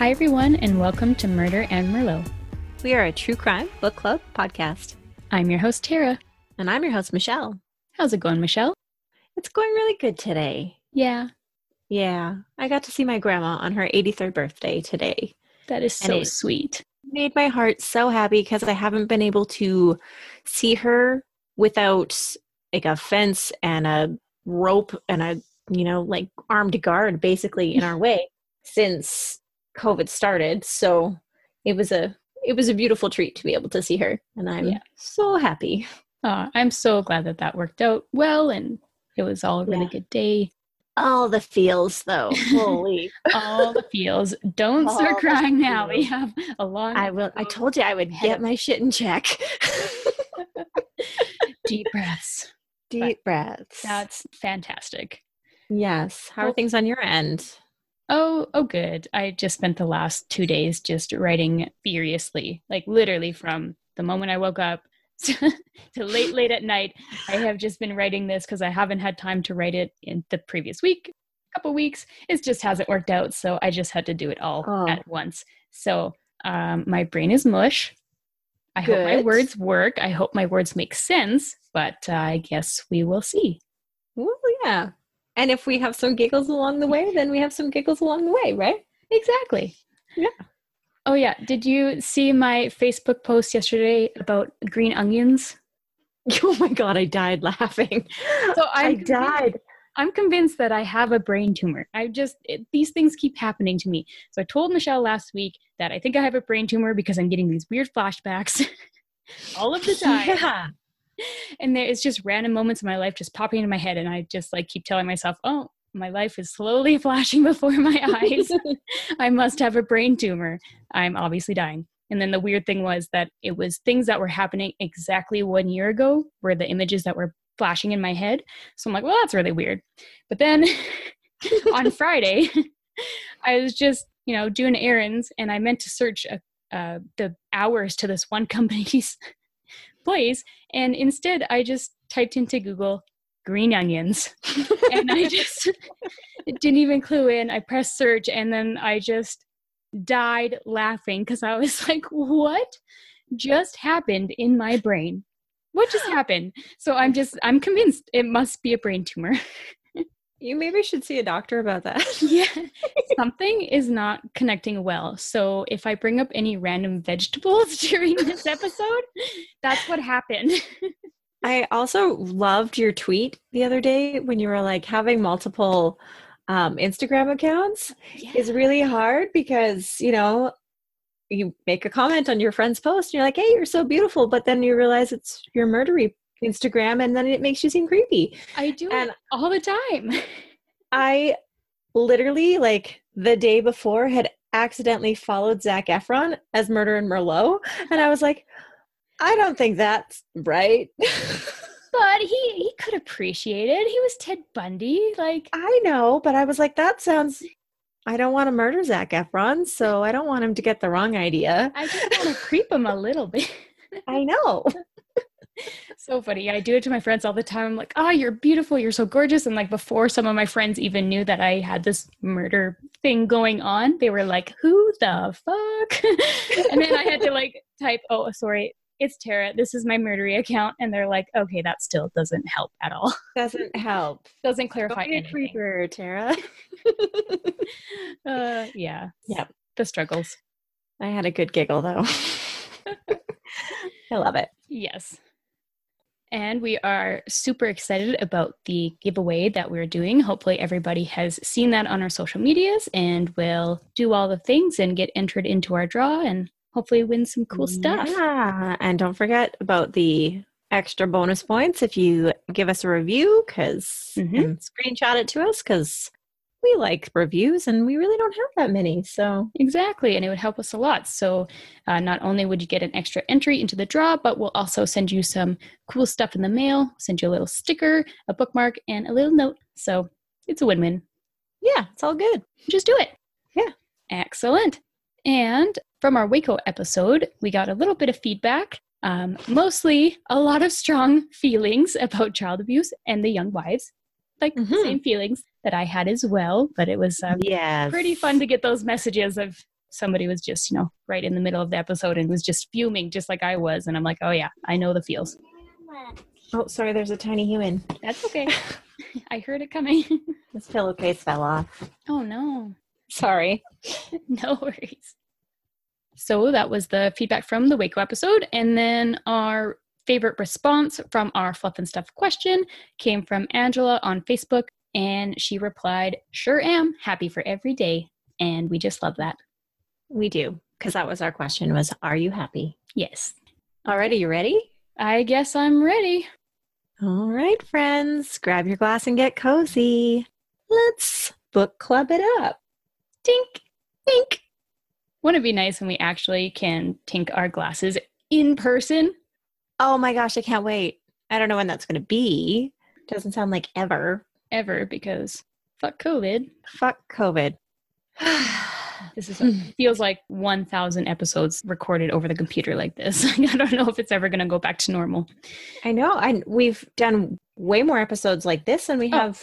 Hi, everyone, and welcome to Murder and Merlot. We are a true crime book club podcast. I'm your host, Tara. And I'm your host, Michelle. How's it going, Michelle? It's going really good today. Yeah. Yeah. I got to see my grandma on her 83rd birthday today. That is so sweet. Made my heart so happy because I haven't been able to see her without like a fence and a rope and a, you know, like armed guard basically in our way since COVID started. So it was a it was a beautiful treat to be able to see her, and I'm yeah. so happy. Oh, I'm so glad that that worked out well, and it was all a really yeah. good day. All the feels, though. Holy, all the feels. Don't all start crying now. We have a long. I will. I told you I would get my shit in check. Deep breaths. Deep but breaths. That's fantastic. Yes. How are things on your end? Oh, oh, good. I just spent the last two days just writing furiously, like literally from the moment I woke up to, to late, late at night. I have just been writing this because I haven't had time to write it in the previous week, couple weeks. It just hasn't worked out, so I just had to do it all oh. at once. So um, my brain is mush. I good. hope my words work. I hope my words make sense, but uh, I guess we will see. Well, yeah. And if we have some giggles along the way, then we have some giggles along the way, right? Exactly. Yeah. Oh yeah. Did you see my Facebook post yesterday about green onions? Oh my god, I died laughing. So I'm i died. I'm convinced that I have a brain tumor. I just it, these things keep happening to me. So I told Michelle last week that I think I have a brain tumor because I'm getting these weird flashbacks all of the time. Yeah and there is just random moments in my life just popping into my head and i just like keep telling myself oh my life is slowly flashing before my eyes. I must have a brain tumor. I'm obviously dying. And then the weird thing was that it was things that were happening exactly one year ago were the images that were flashing in my head. So i'm like well that's really weird. But then on friday i was just you know doing errands and i meant to search a, uh, the hours to this one company's place. And instead, I just typed into Google green onions. and I just didn't even clue in. I pressed search and then I just died laughing because I was like, what just happened in my brain? What just happened? So I'm just, I'm convinced it must be a brain tumor. You maybe should see a doctor about that. yeah. Something is not connecting well. So if I bring up any random vegetables during this episode, that's what happened. I also loved your tweet the other day when you were like having multiple um, Instagram accounts yeah. is really hard because, you know, you make a comment on your friend's post and you're like, hey, you're so beautiful. But then you realize it's your murdery Instagram and then it makes you seem creepy. I do and it all the time. I literally like the day before had accidentally followed Zac Efron as Murder and Merlot. And I was like, I don't think that's right. but he he could appreciate it. He was Ted Bundy. Like I know, but I was like, that sounds I don't want to murder Zac Efron, so I don't want him to get the wrong idea. I just want to creep him a little bit. I know so funny. I do it to my friends all the time. I'm like, oh, you're beautiful. You're so gorgeous. And like before some of my friends even knew that I had this murder thing going on, they were like, who the fuck? and then I had to like type, oh, sorry, it's Tara. This is my murdery account. And they're like, okay, that still doesn't help at all. Doesn't help. doesn't clarify Don't be a creeper, Tara. uh, yeah. Yeah. The struggles. I had a good giggle though. I love it. Yes. And we are super excited about the giveaway that we're doing. Hopefully, everybody has seen that on our social medias and will do all the things and get entered into our draw and hopefully win some cool stuff. Yeah. And don't forget about the extra bonus points if you give us a review because mm-hmm. screenshot it to us because we like reviews and we really don't have that many. So, exactly. And it would help us a lot. So, uh, not only would you get an extra entry into the draw, but we'll also send you some cool stuff in the mail, send you a little sticker, a bookmark, and a little note. So, it's a win win. Yeah, it's all good. Just do it. Yeah. Excellent. And from our Waco episode, we got a little bit of feedback. Um, mostly a lot of strong feelings about child abuse and the young wives like mm-hmm. same feelings that I had as well. But it was um, yeah pretty fun to get those messages of somebody was just, you know, right in the middle of the episode and was just fuming just like I was. And I'm like, oh, yeah, I know the feels. Oh, sorry, there's a tiny human. That's okay. I heard it coming. this pillowcase fell off. Oh, no. Sorry. no worries. So that was the feedback from the Waco episode. And then our favorite response from our fluff and stuff question came from Angela on Facebook. And she replied, Sure am. Happy for every day. And we just love that. We do. Because that was our question was, are you happy? Yes. Alrighty, you ready? I guess I'm ready. All right, friends. Grab your glass and get cozy. Let's book club it up. Tink, tink. Wouldn't it be nice when we actually can tink our glasses in person? Oh my gosh, I can't wait. I don't know when that's going to be. Doesn't sound like ever. Ever because fuck COVID. Fuck COVID. this is feels like 1000 episodes recorded over the computer like this. I don't know if it's ever going to go back to normal. I know. I we've done way more episodes like this than we oh, have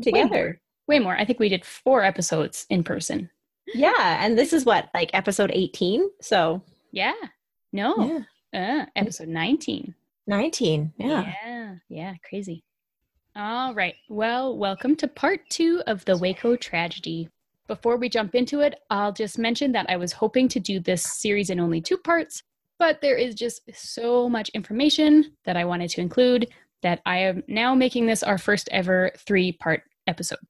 together. Way more. way more. I think we did 4 episodes in person. Yeah, and this is what like episode 18. So, yeah. No. Yeah. Uh, episode 19. 19. Yeah. Yeah. Yeah, crazy. All right. Well, welcome to part 2 of the Waco tragedy. Before we jump into it, I'll just mention that I was hoping to do this series in only two parts, but there is just so much information that I wanted to include that I am now making this our first ever three part episode.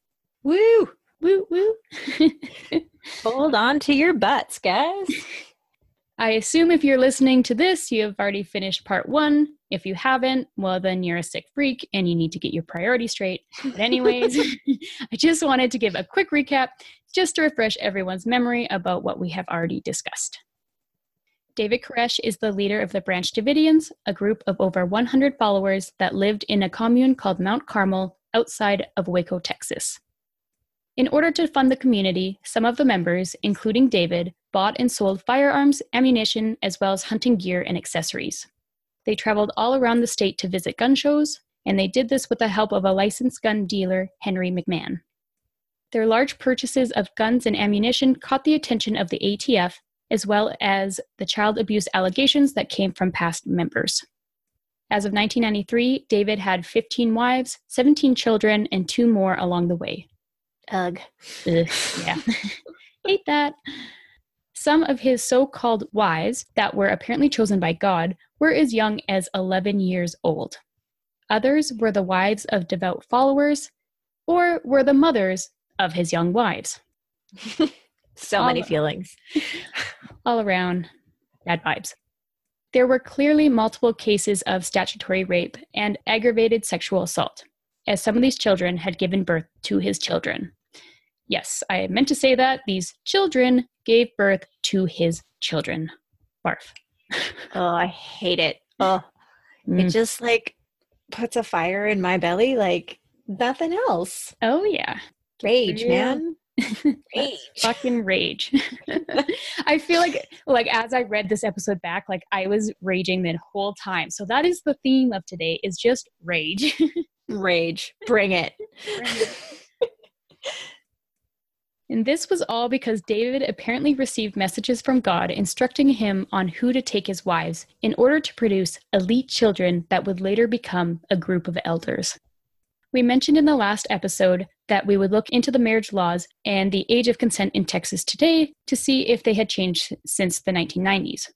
Woo! Woo, woo. Hold on to your butts, guys. I assume if you're listening to this, you have already finished part one. If you haven't, well, then you're a sick freak and you need to get your priorities straight. But, anyways, I just wanted to give a quick recap just to refresh everyone's memory about what we have already discussed. David Koresh is the leader of the Branch Davidians, a group of over 100 followers that lived in a commune called Mount Carmel outside of Waco, Texas. In order to fund the community, some of the members, including David, bought and sold firearms, ammunition, as well as hunting gear and accessories. They traveled all around the state to visit gun shows, and they did this with the help of a licensed gun dealer, Henry McMahon. Their large purchases of guns and ammunition caught the attention of the ATF, as well as the child abuse allegations that came from past members. As of 1993, David had 15 wives, 17 children, and two more along the way. Ugh. Ugh yeah. Hate that. Some of his so called wives, that were apparently chosen by God, were as young as 11 years old. Others were the wives of devout followers, or were the mothers of his young wives. so all, many feelings. all around bad vibes. There were clearly multiple cases of statutory rape and aggravated sexual assault, as some of these children had given birth to his children. Yes, I meant to say that these children gave birth to his children. Barf. oh, I hate it. Oh, mm. it just like puts a fire in my belly like nothing else. Oh, yeah. Rage, yeah. man. rage. fucking rage. I feel like like as I read this episode back, like I was raging the whole time. So that is the theme of today is just rage. rage. Bring it. Bring it. And this was all because David apparently received messages from God instructing him on who to take as wives in order to produce elite children that would later become a group of elders. We mentioned in the last episode that we would look into the marriage laws and the age of consent in Texas today to see if they had changed since the 1990s.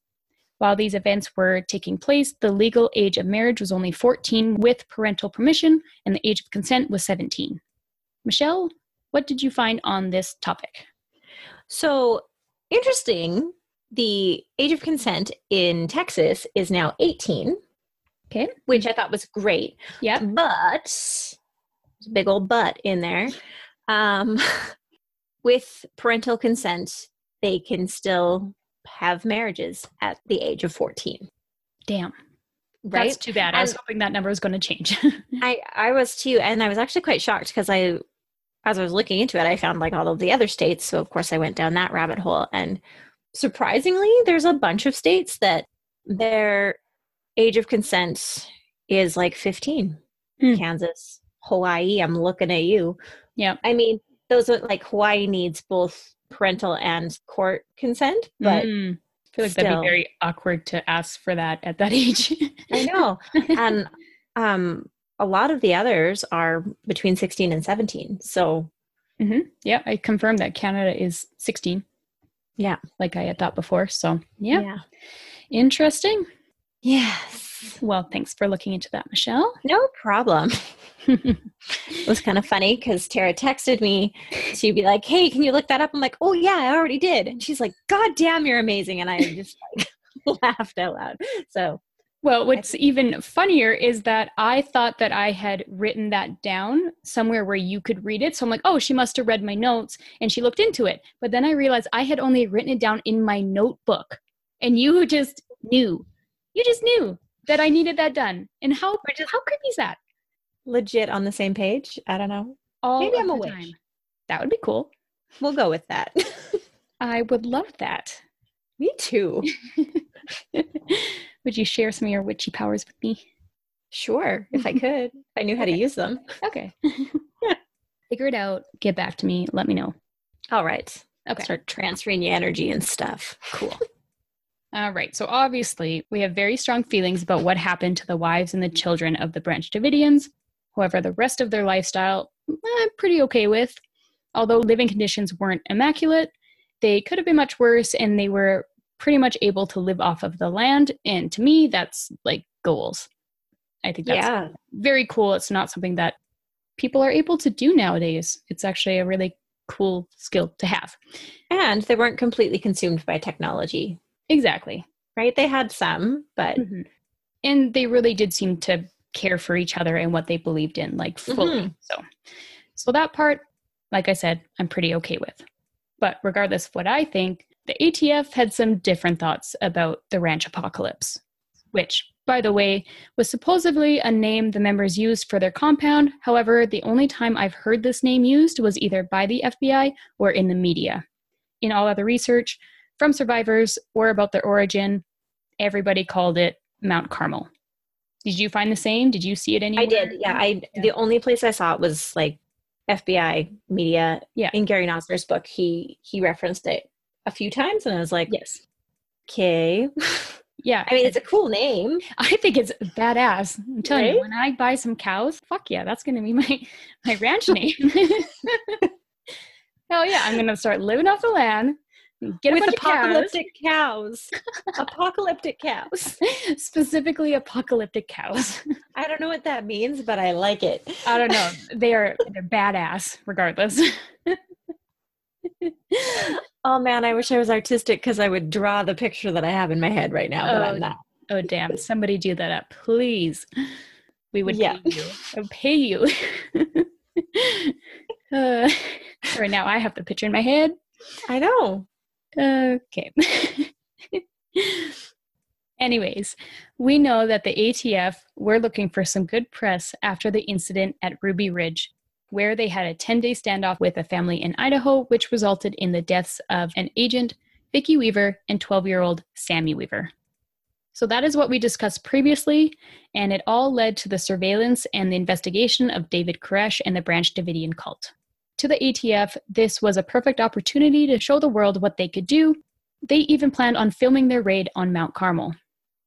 While these events were taking place, the legal age of marriage was only 14 with parental permission, and the age of consent was 17. Michelle, what did you find on this topic? So, interesting. The age of consent in Texas is now 18. Okay. Which I thought was great. Yeah. But, there's a big old but in there. Um, with parental consent, they can still have marriages at the age of 14. Damn. Right? That's too bad. I was hoping that number was going to change. I, I was too. And I was actually quite shocked because I as I was looking into it, I found like all of the other states. So of course I went down that rabbit hole. And surprisingly, there's a bunch of states that their age of consent is like 15. Hmm. Kansas, Hawaii, I'm looking at you. Yeah. I mean, those are like Hawaii needs both parental and court consent, but Mm. I feel like that'd be very awkward to ask for that at that age. I know. and um, a lot of the others are between 16 and 17. So, mm-hmm. yeah, I confirmed that Canada is 16. Yeah. Like I had thought before. So, yeah, yeah. interesting. Yes. Well, thanks for looking into that, Michelle. No problem. It was kind of funny because Tara texted me. She'd be like, Hey, can you look that up? I'm like, Oh, yeah, I already did. And she's like, God damn, you're amazing. And I just like laughed out loud. So, Well, what's even funnier is that I thought that I had written that down somewhere where you could read it. So I'm like, oh, she must have read my notes and she looked into it. But then I realized I had only written it down in my notebook. And you just knew. You just knew that I needed that done. And how how creepy is that? legit on the same page. I don't know. All Maybe I'm a the witch. time. That would be cool. We'll go with that. I would love that. me too. would you share some of your witchy powers with me? Sure, if I could, I knew how to use them. Okay. Figure it out. Get back to me. Let me know. All right. Okay. Start transferring you energy and stuff. Cool. All right. So obviously, we have very strong feelings about what happened to the wives and the children of the Branch Davidians. However, the rest of their lifestyle, I'm pretty okay with. Although living conditions weren't immaculate, they could have been much worse, and they were pretty much able to live off of the land. And to me, that's like goals. I think that's yeah. very cool. It's not something that people are able to do nowadays. It's actually a really cool skill to have. And they weren't completely consumed by technology, Exactly. right? They had some, but Mhm. And they really did seem to care for each other and what they believed in, like fully. Mhm. So, so that part, like I said, I'm pretty okay with. But regardless of what I think, the ATF had some different thoughts about the ranch apocalypse, which, by the way, was supposedly a name the members used for their compound. However, the only time I've heard this name used was either by the FBI or in the media. In all other research, from survivors or about their origin, everybody called it Mount Carmel. Did you find the same? Did you see it anywhere? I did. Yeah, I Yeah. the only place I saw it was like FBI media. Yeah. In Gary Noesner's book, he he referenced it a few times, and I was like, Yes. okay. Yeah. I mean, it's a cool name. I think it's badass. I'm telling you, when I buy some cows, fuck yeah, that's gonna be my my ranch name. Hell yeah, I'm gonna start living off the land, get a with bunch of cows, apocalyptic cows. apocalyptic cows. specifically apocalyptic cows. I don't know what that means, but I like it. I don't know. They are they're badass, regardless. Oh man, I wish I was artistic because I would draw the picture that I have in my head right now, but Oh, I'm not. Oh damn! Somebody do that up, please. We would Yeah. pay you. I would pay you. uh, right now, I have the picture in my head. I know. Okay. Anyways, we know that the ATF were looking for some good press after the incident at Ruby Ridge, where they had a 10 day standoff with a family in Idaho, which resulted in the deaths of an agent, Vicki Weaver, and 12 year old Sammy Weaver. So that is what we discussed previously, and it all led to the surveillance and the investigation of David Koresh and the Branch Davidian cult. To the ATF, this was a perfect opportunity to show the world what they could do. They even planned on filming their raid on Mount Carmel.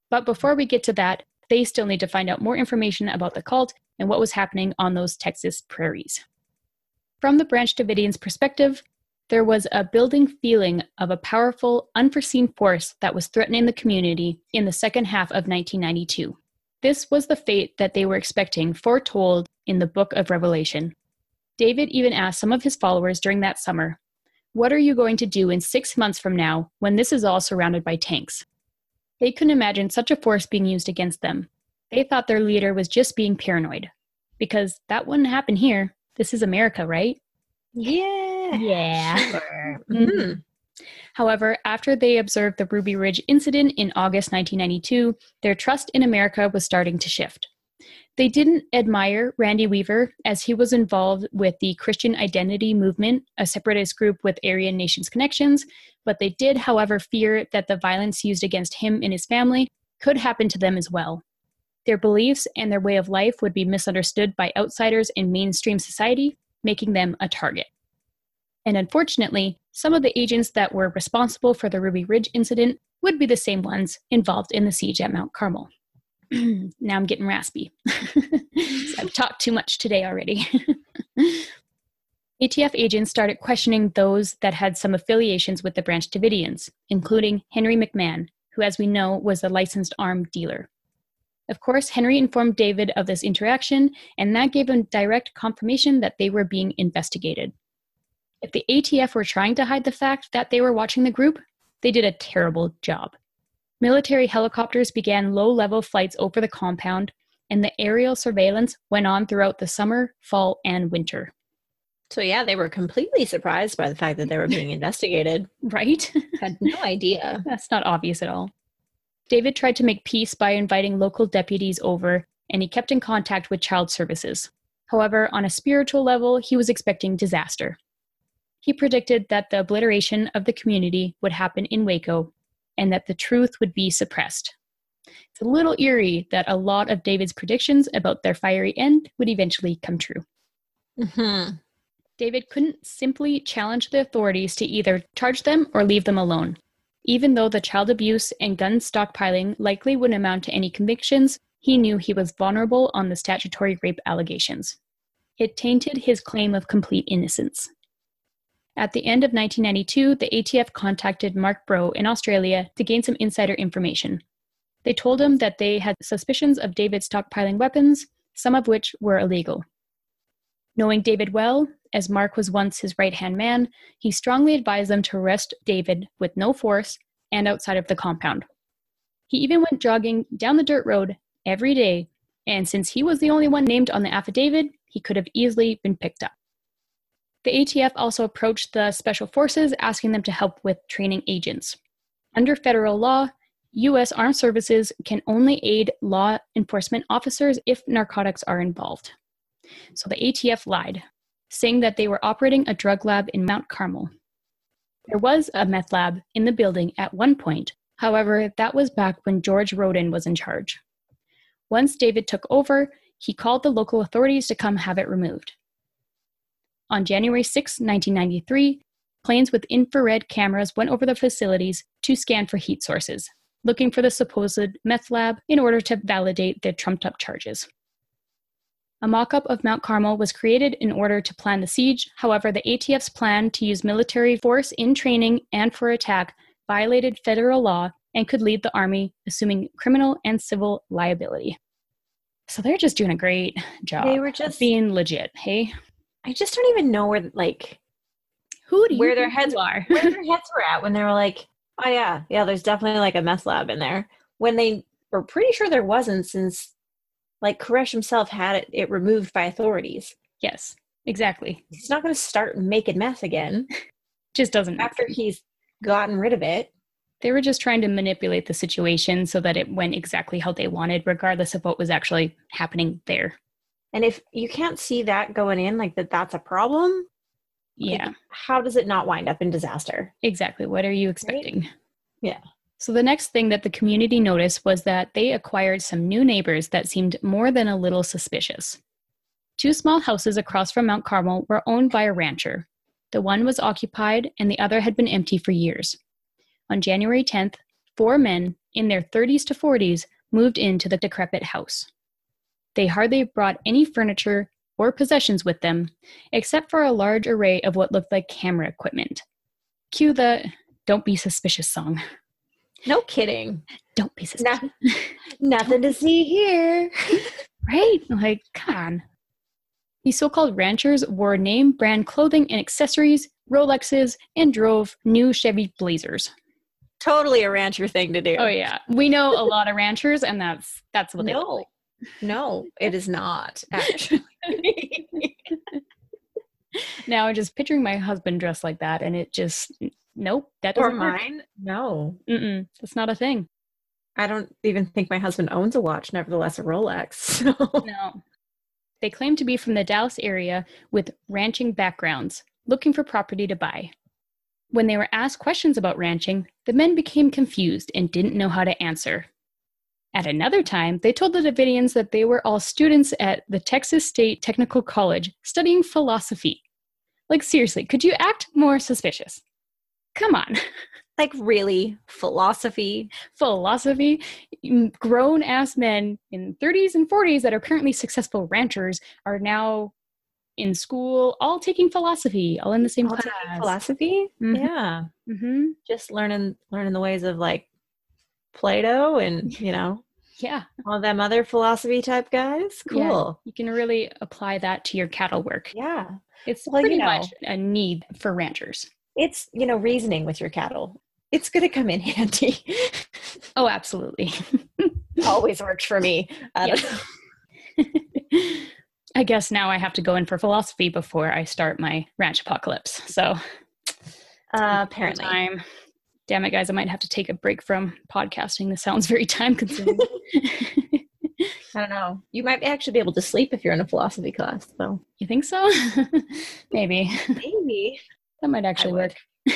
But before we get to that, they still need to find out more information about the cult and what was happening on those Texas prairies. From the Branch Davidians' perspective, there was a building feeling of a powerful, unforeseen force that was threatening the community in the second half of 1992. This was the fate that they were expecting, foretold in the book of Revelation. David even asked some of his followers during that summer, What are you going to do in six months from now when this is all surrounded by tanks? They couldn't imagine such a force being used against them. They thought their leader was just being paranoid. Because that wouldn't happen here. This is America, right? Yeah. Yeah. Sure. Mhm. Mhm. However, after they observed the Ruby Ridge incident in August 1992, their trust in America was starting to shift. They didn't admire Randy Weaver as he was involved with the Christian Identity Movement, a separatist group with Aryan Nations connections, but they did, however, fear that the violence used against him and his family could happen to them as well. Their beliefs and their way of life would be misunderstood by outsiders in mainstream society, making them a target. And unfortunately, some of the agents that were responsible for the Ruby Ridge incident would be the same ones involved in the siege at Mount Carmel. now I'm getting raspy. I've talked too much today already. ATF agents started questioning those that had some affiliations with the Branch Davidians, including Henry McMahon, who, as we know, was a licensed armed dealer. Of course, Henry informed David of this interaction, and that gave him direct confirmation that they were being investigated. If the ATF were trying to hide the fact that they were watching the group, they did a terrible job. Military helicopters began low level flights over the compound, and the aerial surveillance went on throughout the summer, fall, and winter. So, yeah, they were completely surprised by the fact that they were being investigated. right? Had no idea. That's not obvious at all. David tried to make peace by inviting local deputies over, and he kept in contact with child services. However, on a spiritual level, he was expecting disaster. He predicted that the obliteration of the community would happen in Waco and that the truth would be suppressed. It's a little eerie that a lot of David's predictions about their fiery end would eventually come true. Mm-hmm. David couldn't simply challenge the authorities to either charge them or leave them alone. Even though the child abuse and gun stockpiling likely wouldn't amount to any convictions, he knew he was vulnerable on the statutory rape allegations. It tainted his claim of complete innocence. At the end of 1992, the ATF contacted Marc Breault in Australia to gain some insider information. They told him that they had suspicions of David stockpiling weapons, some of which were illegal. Knowing David well, as Mark was once his right hand man, he strongly advised them to arrest David with no force and outside of the compound. He even went jogging down the dirt road every day, and since he was the only one named on the affidavit, he could have easily been picked up. The ATF also approached the Special Forces asking them to help with training agents. Under federal law, U.S. Armed Services can only aid law enforcement officers if narcotics are involved. So the ATF lied, saying that they were operating a drug lab in Mount Carmel. There was a meth lab in the building at one point, however, that was back when George Roden was in charge. Once David took over, he called the local authorities to come have it removed. On January 6, 1993, planes with infrared cameras went over the facilities to scan for heat sources, looking for the supposed meth lab in order to validate the trumped up charges. A mock up of Mount Carmel was created in order to plan the siege. However, the ATF's plan to use military force in training and for attack violated federal law and could lead the Army assuming criminal and civil liability. So they're just doing a great job. They were just being legit, hey? I just don't even know where like who do where their heads are where their heads were at when they were like, oh yeah, yeah, there's definitely like a meth lab in there. When they were pretty sure there wasn't, since like Koresh himself had it, it removed by authorities. Yes, exactly. He's not going to start making mess again. just doesn't after he's gotten rid of it. They were just trying to manipulate the situation so that it went exactly how they wanted, regardless of what was actually happening there. And if you can't see that going in, like that, that's a problem. Yeah. Like, how does it not wind up in disaster? Exactly. What are you expecting? Right? Yeah. So the next thing that the community noticed was that they acquired some new neighbors that seemed more than a little suspicious. Two small houses across from Mount Carmel were owned by a rancher. The one was occupied and the other had been empty for years. On January 10th, four men in their 30s to 40s moved into the decrepit house. They hardly brought any furniture or possessions with them, except for a large array of what looked like camera equipment. Cue the Don't Be Suspicious song. No kidding. Don't be suspicious. No, nothing to see here. right? Like, come on. These so called ranchers wore name brand clothing and accessories, Rolexes, and drove new Chevy Blazers. Totally a rancher thing to do. Oh yeah. We know a lot of ranchers and that's that's what they no. Like. No, it is not actually. now I'm just picturing my husband dressed like that, and it just nope, that doesn't or mine. Work. No, Mm-mm, that's not a thing. I don't even think my husband owns a watch. Nevertheless, a Rolex. So. No, they claim to be from the Dallas area with ranching backgrounds, looking for property to buy. When they were asked questions about ranching, the men became confused and didn't know how to answer. At another time, they told the Davidians that they were all students at the Texas State Technical College studying philosophy. Like, seriously, could you act more suspicious? Come on. Like, really? Philosophy? Philosophy? Grown ass men in 30s and 40s that are currently successful ranchers are now in school, all taking philosophy, all in the same All class. philosophy? Mhm. Yeah. hmm Just learning learning the ways of like Plato and, you know, Yeah. all them other philosophy type guys. Yeah. Cool. You can really apply that to your cattle work. Yeah. It's Well, you pretty know. much a need for ranchers. It's, you know, reasoning with your cattle. It's going to come in handy. Oh, absolutely. Always worked for me. I Yes. I guess now I have to go in for philosophy before I start my ranch apocalypse. So Uh, apparently. time. Damn it, guys! I might have to take a break from podcasting. This sounds very time consuming. I don't know. You might actually be able to sleep if you're in a philosophy class, though. you think so? Maybe Maybe. That might actually work.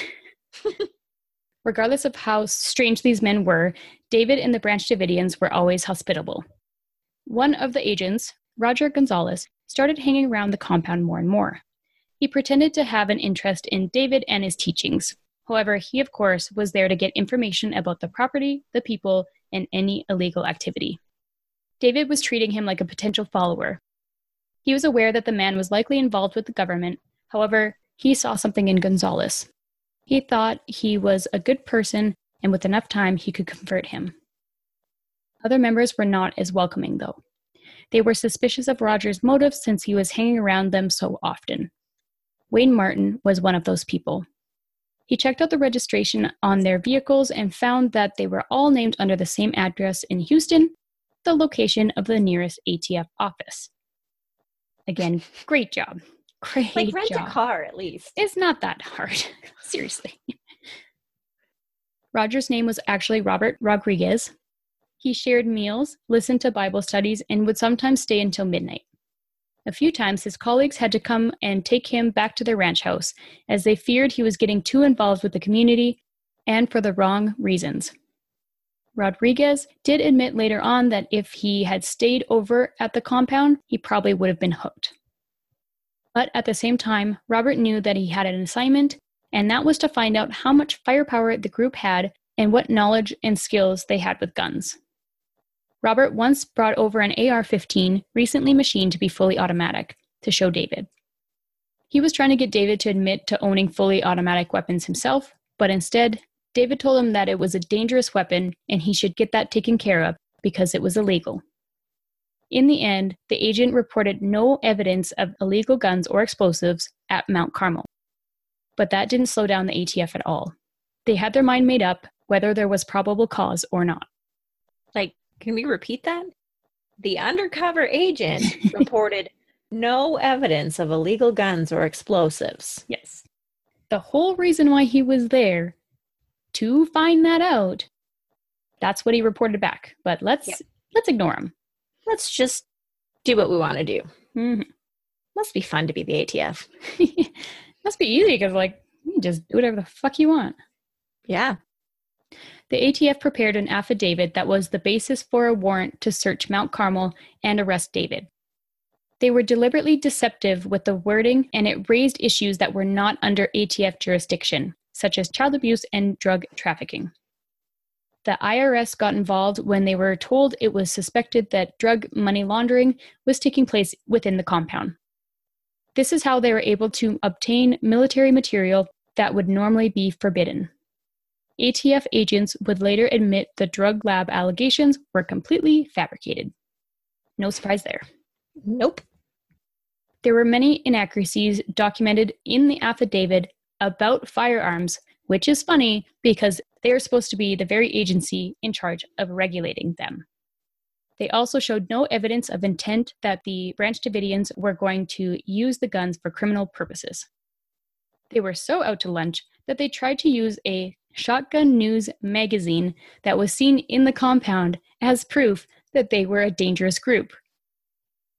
Regardless of how strange these men were, David and the Branch Davidians were always hospitable. One of the agents, Roger Gonzalez, started hanging around the compound more and more. He pretended to have an interest in David and his teachings. However, he, of course, was there to get information about the property, the people, and any illegal activity. David was treating him like a potential follower. He was aware that the man was likely involved with the government. However, he saw something in Gonzalez. He thought he was a good person, and with enough time, he could convert him. Other members were not as welcoming, though. They were suspicious of Roger's motives since he was hanging around them so often. Wayne Martin was one of those people. He checked out the registration on their vehicles and found that they were all named under the same address in Houston, the location of the nearest ATF office. Again, great job. Great Like, rent job. a car at least. It's not that hard. Seriously. Roger's name was actually Robert Rodriguez. He shared meals, listened to Bible studies, and would sometimes stay until midnight. A few times, his colleagues had to come and take him back to their ranch house as they feared he was getting too involved with the community and for the wrong reasons. Rodriguez did admit later on that if he had stayed over at the compound, he probably would have been hooked. But at the same time, Robert knew that he had an assignment, and that was to find out how much firepower the group had and what knowledge and skills they had with guns. Robert once brought over an AR 15, recently machined to be fully automatic, to show David. He was trying to get David to admit to owning fully automatic weapons himself, but instead, David told him that it was a dangerous weapon and he should get that taken care of because it was illegal. In the end, the agent reported no evidence of illegal guns or explosives at Mount Carmel. But that didn't slow down the ATF at all. They had their mind made up whether there was probable cause or not. Like, can we repeat that? The undercover agent reported no evidence of illegal guns or explosives. Yes. The whole reason why he was there to find that out, that's what he reported back. But let's Yep. let's ignore him. Let's just do what we want to do. Mhm. Must be fun to be the ATF. Must be easy because like you just do whatever the fuck you want. Yeah. The ATF prepared an affidavit that was the basis for a warrant to search Mount Carmel and arrest David. They were deliberately deceptive with the wording, and it raised issues that were not under ATF jurisdiction, such as child abuse and drug trafficking. The IRS got involved when they were told it was suspected that drug money laundering was taking place within the compound. This is how they were able to obtain military material that would normally be forbidden. ATF agents would later admit the drug lab allegations were completely fabricated. No surprise there. Nope. There were many inaccuracies documented in the affidavit about firearms, which is funny because they are supposed to be the very agency in charge of regulating them. They also showed no evidence of intent that the Branch Davidians were going to use the guns for criminal purposes. They were so out to lunch that they tried to use a Shotgun News magazine that was seen in the compound as proof that they were a dangerous group.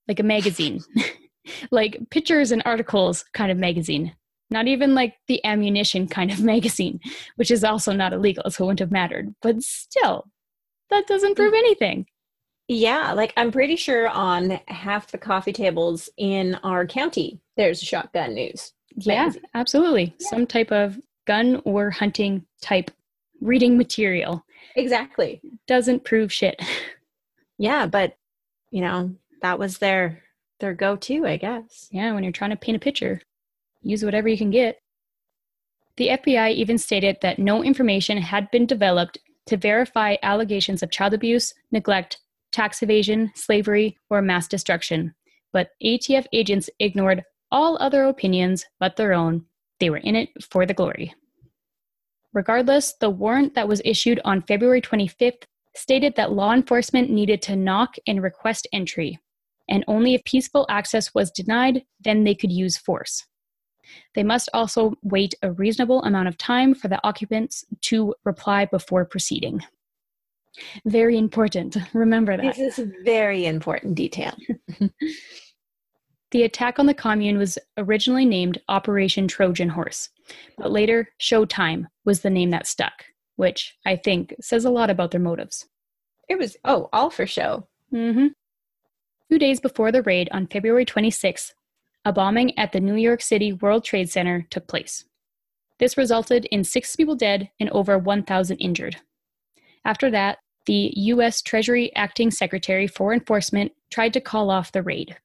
Like a magazine, like pictures and articles kind of magazine. Not even like the ammunition kind of magazine, which is also not illegal, so it wouldn't have mattered. But still, that doesn't prove mm. anything. Yeah, like I'm pretty sure on half the coffee tables in our county, there's shotgun news. Yeah, absolutely. Yeah. Some type of gun or hunting type reading material. Exactly. Doesn't prove shit. Yeah, but you know, that was their their go-to, I guess. Yeah, when you're trying to paint a picture, use whatever you can get. The FBI even stated that no information had been developed to verify allegations of child abuse, neglect, tax evasion, slavery, or mass destruction, but ATF agents ignored all other opinions but their own. They were in it for the glory. Regardless, the warrant that was issued on February 25th stated that law enforcement needed to knock and request entry, and only if peaceful access was denied, then they could use force. They must also wait a reasonable amount of time for the occupants to reply before proceeding. Very important. Remember that. This is a very important detail. the attack on the commune was originally named Operation Trojan Horse, but later Showtime was the name that stuck, which I think says a lot about their motives. It was, oh, all for show. Mm-hmm. Two days before the raid on February 26th, a bombing at the New York City World Trade Center took place. This resulted in six people dead and over 1,000 injured. After that, the U.S. Treasury Acting Secretary for Enforcement tried to call off the raid.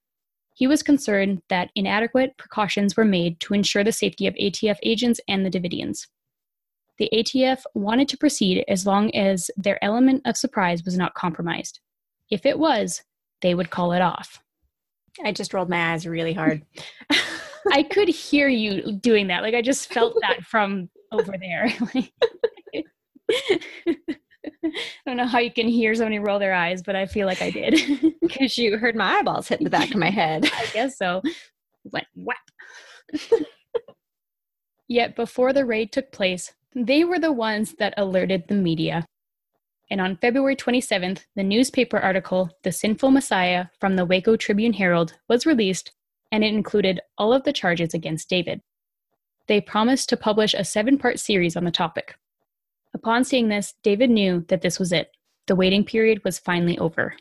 He was concerned that inadequate precautions were made to ensure the safety of ATF agents and the Davidians. The ATF wanted to proceed as long as their element of surprise was not compromised. If it was, they would call it off. I just rolled my eyes really hard. I could hear you doing that. Like I just felt that from over there. I don't know how you can hear somebody roll their eyes, but I feel like I did. Because you heard my eyeballs hit the back of my head. I guess so. Went whap. Yet before the raid took place, they were the ones that alerted the media. And on February 27th, the newspaper article, The Sinful Messiah, from the Waco Tribune Herald, was released, and it included all of the charges against David. They promised to publish a seven part series on the topic. Upon seeing this, David knew that this was it. The waiting period was finally over.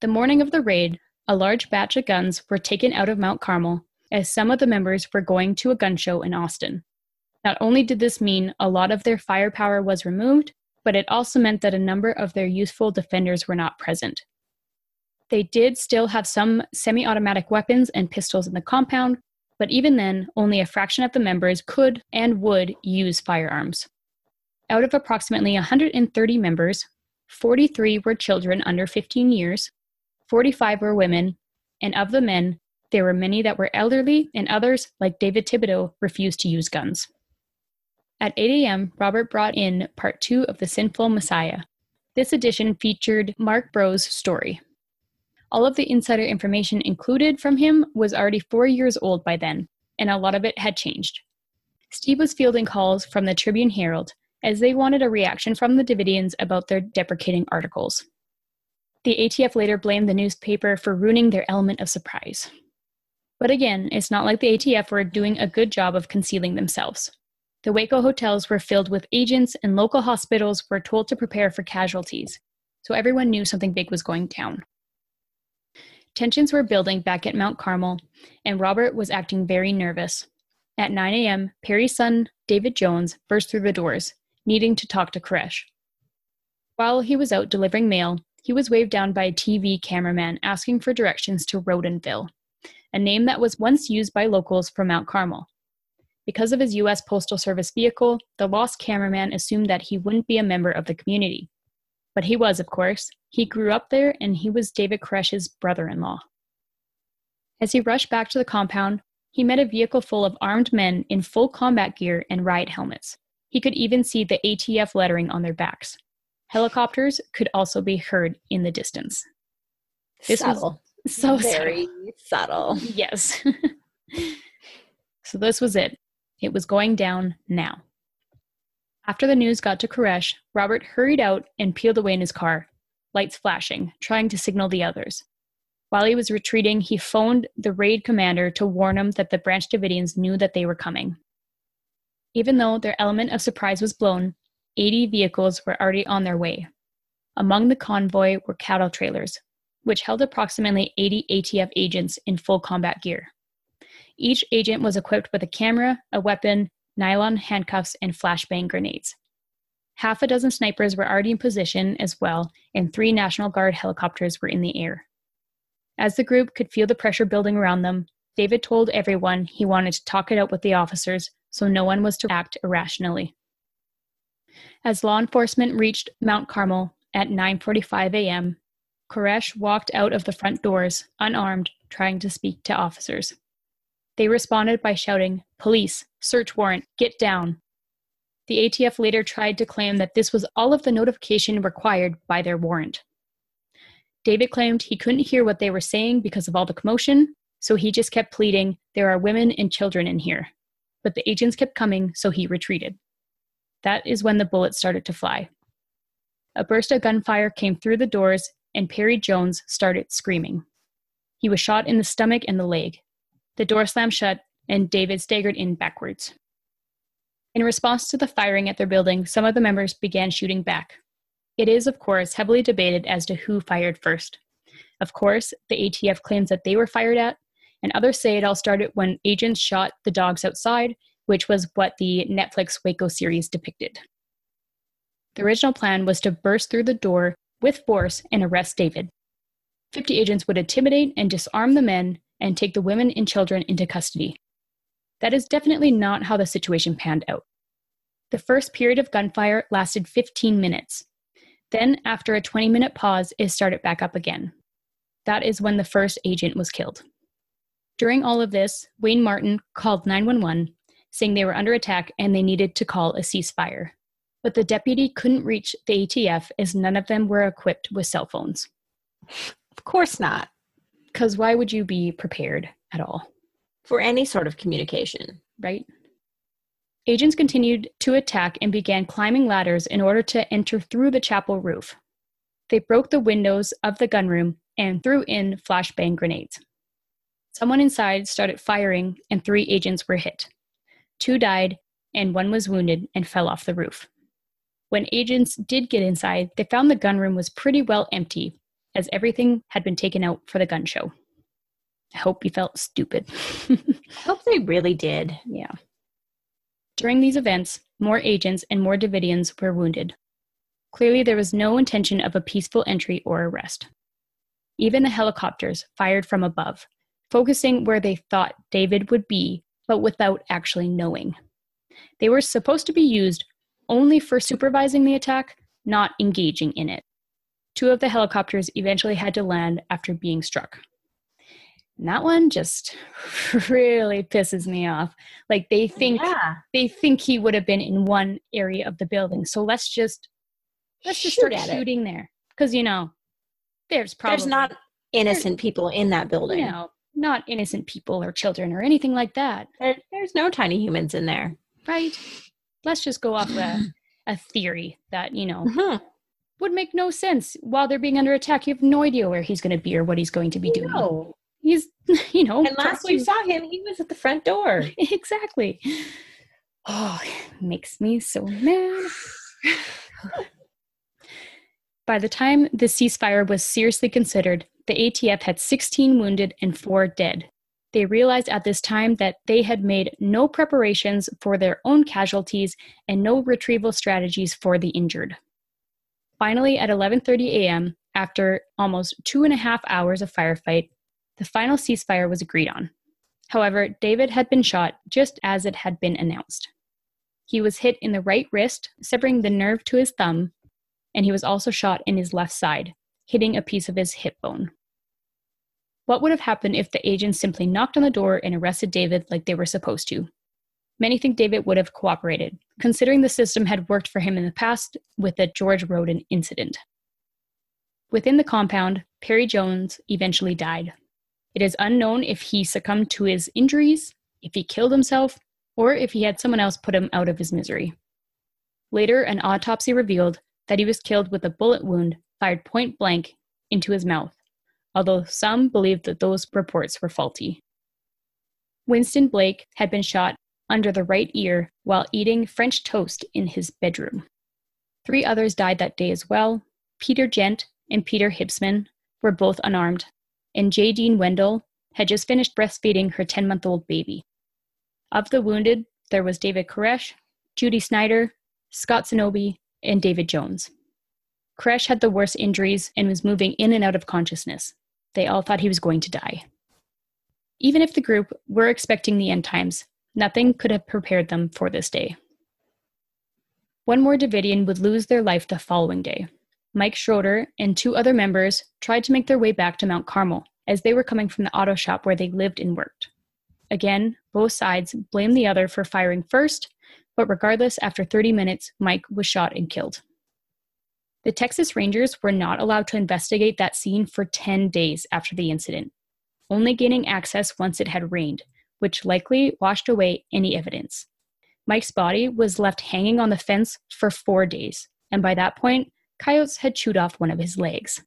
The morning of the raid, a large batch of guns were taken out of Mount Carmel as some of the members were going to a gun show in Austin. Not only did this mean a lot of their firepower was removed, but it also meant that a number of their useful defenders were not present. They did still have some semi automatic weapons and pistols in the compound, but even then, only a fraction of the members could and would use firearms. Out of approximately 130 members, 43 were children under 15 years, 45 were women, and of the men, there were many that were elderly, and others, like David Thibodeau, refused to use guns. At 8 a.m., Robert brought in part two of The Sinful Messiah. This edition featured Marc Breault's story. All of the insider information included from him was already four years old by then, and a lot of it had changed. Steve was fielding calls from the Tribune Herald as they wanted a reaction from the Davidians about their deprecating articles. The ATF later blamed the newspaper for ruining their element of surprise. But again, it's not like the ATF were doing a good job of concealing themselves. The Waco hotels were filled with agents, and local hospitals were told to prepare for casualties, so everyone knew something big was going down. Tensions were building back at Mount Carmel, and Robert was acting very nervous. At 9 a.m., Perry's son, David Jones, burst through the doors, needing to talk to Koresh. While he was out delivering mail, he was waved down by a TV cameraman asking for directions to Rodenville, a name that was once used by locals for Mount Carmel. Because of his U.S. Postal Service vehicle, the lost cameraman assumed that he wouldn't be a member of the community. But he was, of course. He grew up there and he was David Koresh's brother in law. As he rushed back to the compound, he met a vehicle full of armed men in full combat gear and riot helmets. He could even see the ATF lettering on their backs. Helicopters could also be heard in the distance. This subtle. was so very subtle. subtle. Yes. so this was it. It was going down now. After the news got to Koresh, Robert hurried out and peeled away in his car, lights flashing, trying to signal the others. While he was retreating, he phoned the raid commander to warn him that the Branch Davidians knew that they were coming. Even though their element of surprise was blown, 80 vehicles were already on their way. Among the convoy were cattle trailers, which held approximately 80 ATF agents in full combat gear. Each agent was equipped with a camera, a weapon, nylon handcuffs, and flashbang grenades. Half a dozen snipers were already in position as well, and three National Guard helicopters were in the air. As the group could feel the pressure building around them, David told everyone he wanted to talk it out with the officers so no one was to act irrationally. As law enforcement reached Mount Carmel at 9:45 a.m., Koresh walked out of the front doors, unarmed, trying to speak to officers. They responded by shouting, Police, search warrant, get down. The ATF later tried to claim that this was all of the notification required by their warrant. David claimed he couldn't hear what they were saying because of all the commotion, so he just kept pleading, There are women and children in here. But the agents kept coming, so he retreated. That is when the bullets started to fly. A burst of gunfire came through the doors, and Perry Jones started screaming. He was shot in the stomach and the leg. The door slammed shut, and David staggered in backwards. In response to the firing at their building, some of the members began shooting back. It is, of course, heavily debated as to who fired first. Of course, the ATF claims that they were fired at, and others say it all started when agents shot the dogs outside, which was what the Netflix Waco series depicted. The original plan was to burst through the door with force and arrest David. 50 agents would intimidate and disarm the men and take the women and children into custody. That is definitely not how the situation panned out. The first period of gunfire lasted 15 minutes. Then, after a 20 minute pause, it started back up again. That is when the first agent was killed. During all of this, Wayne Martin called 911, saying they were under attack and they needed to call a ceasefire. But the deputy couldn't reach the ATF as none of them were equipped with cell phones. Of course not. Because why would you be prepared at all? For any sort of communication. Right? Agents continued to attack and began climbing ladders in order to enter through the chapel roof. They broke the windows of the gunroom and threw in flashbang grenades. Someone inside started firing, and three agents were hit. Two died, and one was wounded and fell off the roof. When agents did get inside, they found the gunroom was pretty well empty, as everything had been taken out for the gun show. I hope you felt stupid. I hope they really did. Yeah. During these events, more agents and more Davidians were wounded. Clearly, there was no intention of a peaceful entry or arrest. Even the helicopters fired from above, focusing where they thought David would be, but without actually knowing. They were supposed to be used only for supervising the attack, not engaging in it. Two of the helicopters eventually had to land after being struck. And that one just really pisses me off. Like they think yeah. they think he would have been in one area of the building. So let's just let's just Shoot start shooting it. there. Because you know, there's probably there's not innocent people in that building. You know, not innocent people or children or anything like that. There, there's no tiny humans in there. Right. Let's just go off a, a theory that, you know, mm-hmm would make no sense. While they're being under attack, you have no idea where he's going to be or what he's going to be doing. No. He's, you know. And last we saw him, he was at the front door. exactly. Oh, makes me so mad. By the time the ceasefire was seriously considered, the ATF had 16 wounded and 4 dead. They realized at this time that they had made no preparations for their own casualties and no retrieval strategies for the injured. Finally, at 11:30 a.m., after almost two and a half hours of firefight, the final ceasefire was agreed on. However, David had been shot just as it had been announced. He was hit in the right wrist, severing the nerve to his thumb, and he was also shot in his left side, hitting a piece of his hip bone. What would have happened if the agents simply knocked on the door and arrested David like they were supposed to? Many think David would have cooperated, considering the system had worked for him in the past with the George Roden incident. Within the compound, Perry Jones eventually died. It is unknown if he succumbed to his injuries, if he killed himself, or if he had someone else put him out of his misery. Later, an autopsy revealed that he was killed with a bullet wound fired point blank into his mouth, although some believed that those reports were faulty. Winston Blake had been shot under the right ear while eating French toast in his bedroom. Three others died that day as well. Peter Gent and Peter Hipsman were both unarmed, and Jaydean Wendell had just finished breastfeeding her 10 month old baby. Of the wounded, there was David Koresh, Judy Schneider, Scott Sonobe, and David Jones. Koresh had the worst injuries and was moving in and out of consciousness. They all thought he was going to die. Even if the group were expecting the end times, nothing could have prepared them for this day. One more Davidian would lose their life the following day. Mike Schroeder and two other members tried to make their way back to Mount Carmel as they were coming from the auto shop where they lived and worked. Again, both sides blamed the other for firing first, but regardless, after 30 minutes, Mike was shot and killed. The Texas Rangers were not allowed to investigate that scene for 10 days after the incident, only gaining access once it had rained, which likely washed away any evidence. Mike's body was left hanging on the fence for four days, and by that point, coyotes had chewed off one of his legs.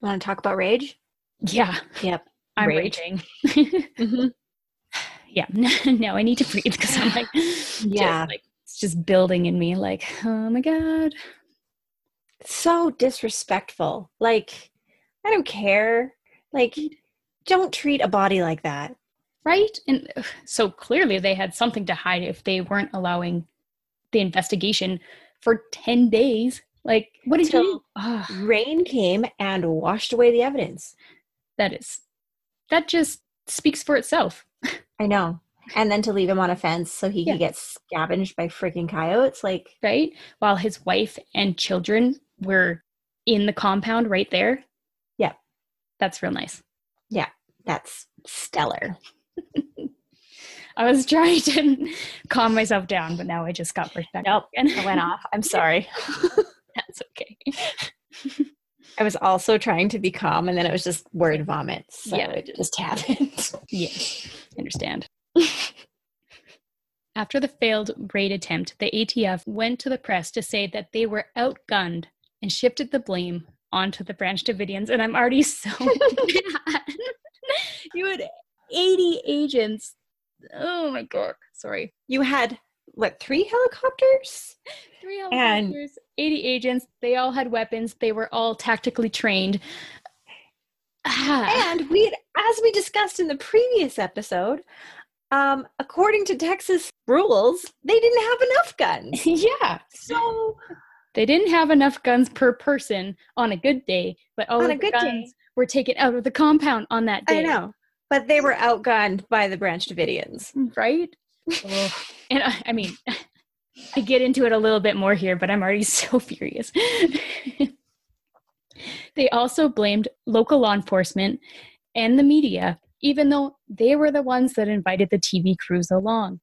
Want to talk about rage? Yeah. Yep. I'm Rage. raging. Mm-hmm. yeah. No, I need to breathe because I'm like, Yeah. just, like it's just building in me. Like, oh my god. So disrespectful. Like, I don't care. Like, don't treat a body like that. Right? And so clearly they had something to hide if they weren't allowing the investigation for 10 days. Like, what did you? Rain came and washed away the evidence. that is, that just speaks for itself. I know. And then to leave him on a fence so he Yeah. could get scavenged by freaking coyotes. Like, right? While his wife and children were in the compound right there. Yeah. That's real nice. Yeah, that's stellar. I was trying to calm myself down, but now I just got pushed back. Nope, up again. I went off. I'm sorry. That's okay. I was also trying to be calm, and then it was just word vomit. So Yeah. it just happened. Yes, I understand. After the failed raid attempt, the ATF went to the press to say that they were outgunned and shifted the blame onto the Branch Davidians. And I'm already so mad. You had 80 agents. Oh my God. Sorry. You had what three helicopters? Three And- helicopters, 80 agents. They all had weapons. They were all tactically trained. Ah, And we, as we discussed in the previous episode, um, according to Texas rules, they didn't have enough guns. yeah. So They didn't have enough guns per person on a good day, but all On of a the good guns day. were taken out of the compound on that day. I know, but they were outgunned by the Branch Davidians. Right? Ugh. and I, I mean, I get into it a little bit more here, but I'm already so furious. they also blamed local law enforcement and the media, even though they were the ones that invited the TV crews along.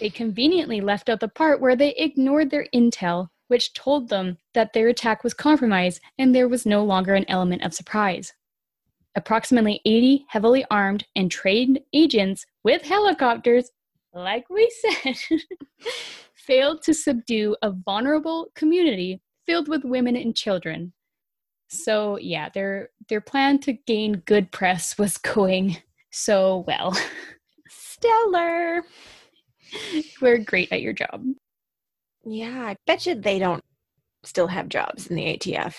They conveniently left out the part where they ignored their intel, which told them that their attack was compromised and there was no longer an element of surprise. Approximately 80 heavily armed and trained agents with helicopters, like we said, failed to subdue a vulnerable community filled with women and children. So yeah, their their plan to gain good press was going so well. Stellar. We're great at your job. Yeah, I bet you they don't still have jobs in the ATF.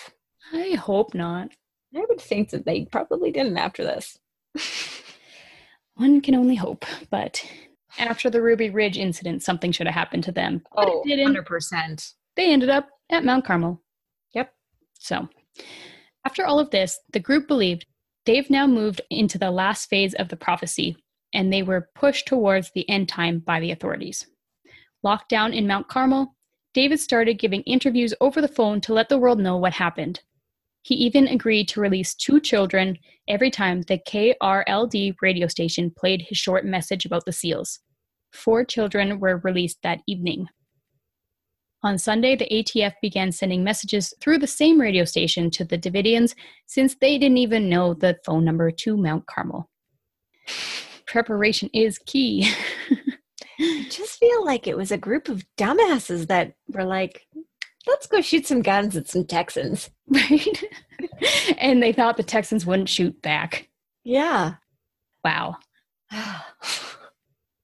I hope not. I would think that they probably didn't after this. One can only hope, but after the Ruby Ridge incident, something should have happened to them. But Oh, it didn't. 100%. They ended up at Mount Carmel. Yep. So, after all of this, the group believed they've now moved into the last phase of the prophecy, and they were pushed towards the end time by the authorities. Locked down in Mount Carmel, David started giving interviews over the phone to let the world know what happened. He even agreed to release two children every time the KRLD radio station played his short message about the SEALs. Four children were released that evening. On Sunday, the ATF began sending messages through the same radio station to the Davidians since they didn't even know the phone number to Mount Carmel. Preparation is key. I just feel like it was a group of dumbasses that were like, let's go shoot some guns at some Texans. right? and they thought the Texans wouldn't shoot back. Yeah. Wow.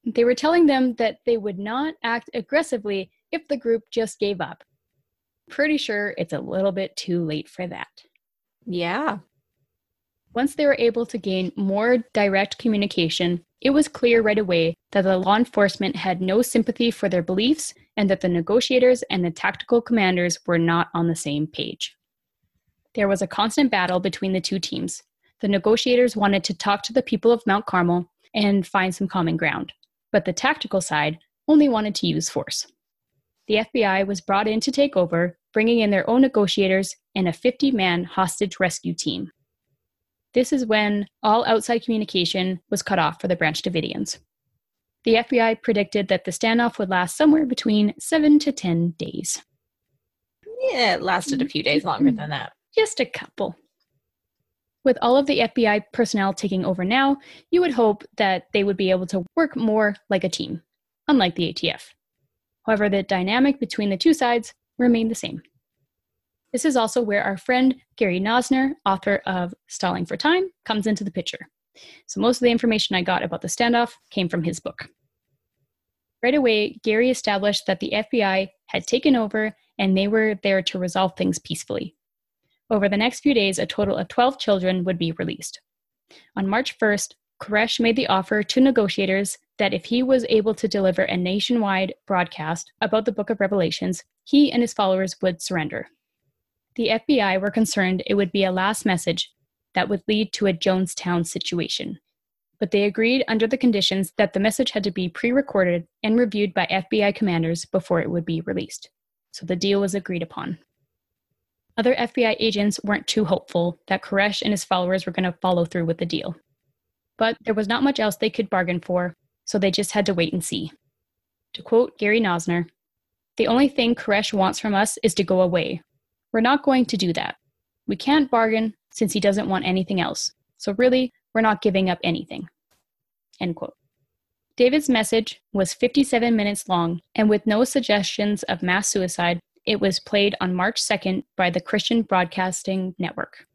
They were telling them that they would not act aggressively if the group just gave up. Pretty sure it's a little bit too late for that. yeah. Once they were able to gain more direct communication, it was clear right away that the law enforcement had no sympathy for their beliefs and that the negotiators and the tactical commanders were not on the same page. There was a constant battle between the two teams. The negotiators wanted to talk to the people of Mount Carmel and find some common ground, but the tactical side only wanted to use force. The FBI was brought in to take over, bringing in their own negotiators and a 50 man hostage rescue team. This is when all outside communication was cut off for the Branch Davidians. The FBI predicted that the standoff would last somewhere between 7 to 10 days. Yeah, it lasted a few days mm-hmm. longer than that. Just a couple. With all of the FBI personnel taking over now, you would hope that they would be able to work more like a team, unlike the ATF. However, the dynamic between the two sides remained the same. This is also where our friend Gary Noesner, author of Stalling for Time, comes into the picture. So most of the information I got about the standoff came from his book. Right away, Gary established that the FBI had taken over and they were there to resolve things peacefully. Over the next few days, a total of 12 children would be released. On March 1st, Koresh made the offer to negotiators that if he was able to deliver a nationwide broadcast about the book of Revelations, he and his followers would surrender. The FBI were concerned it would be a last message that would lead to a Jonestown situation. But they agreed under the conditions that the message had to be pre recorded and reviewed by FBI commanders before it would be released. So the deal was agreed upon. Other FBI agents weren't too hopeful that Koresh and his followers were going to follow through with the deal. But there was not much else they could bargain for, so they just had to wait and see. To quote Gary Noesner, the only thing Koresh wants from us is to go away, we're not going to do that. We can't bargain since he doesn't want anything else. So really, we're not giving up anything. End quote. David's message was 57 minutes long, and with no suggestions of mass suicide, it was played on March 2nd by the Christian Broadcasting Network.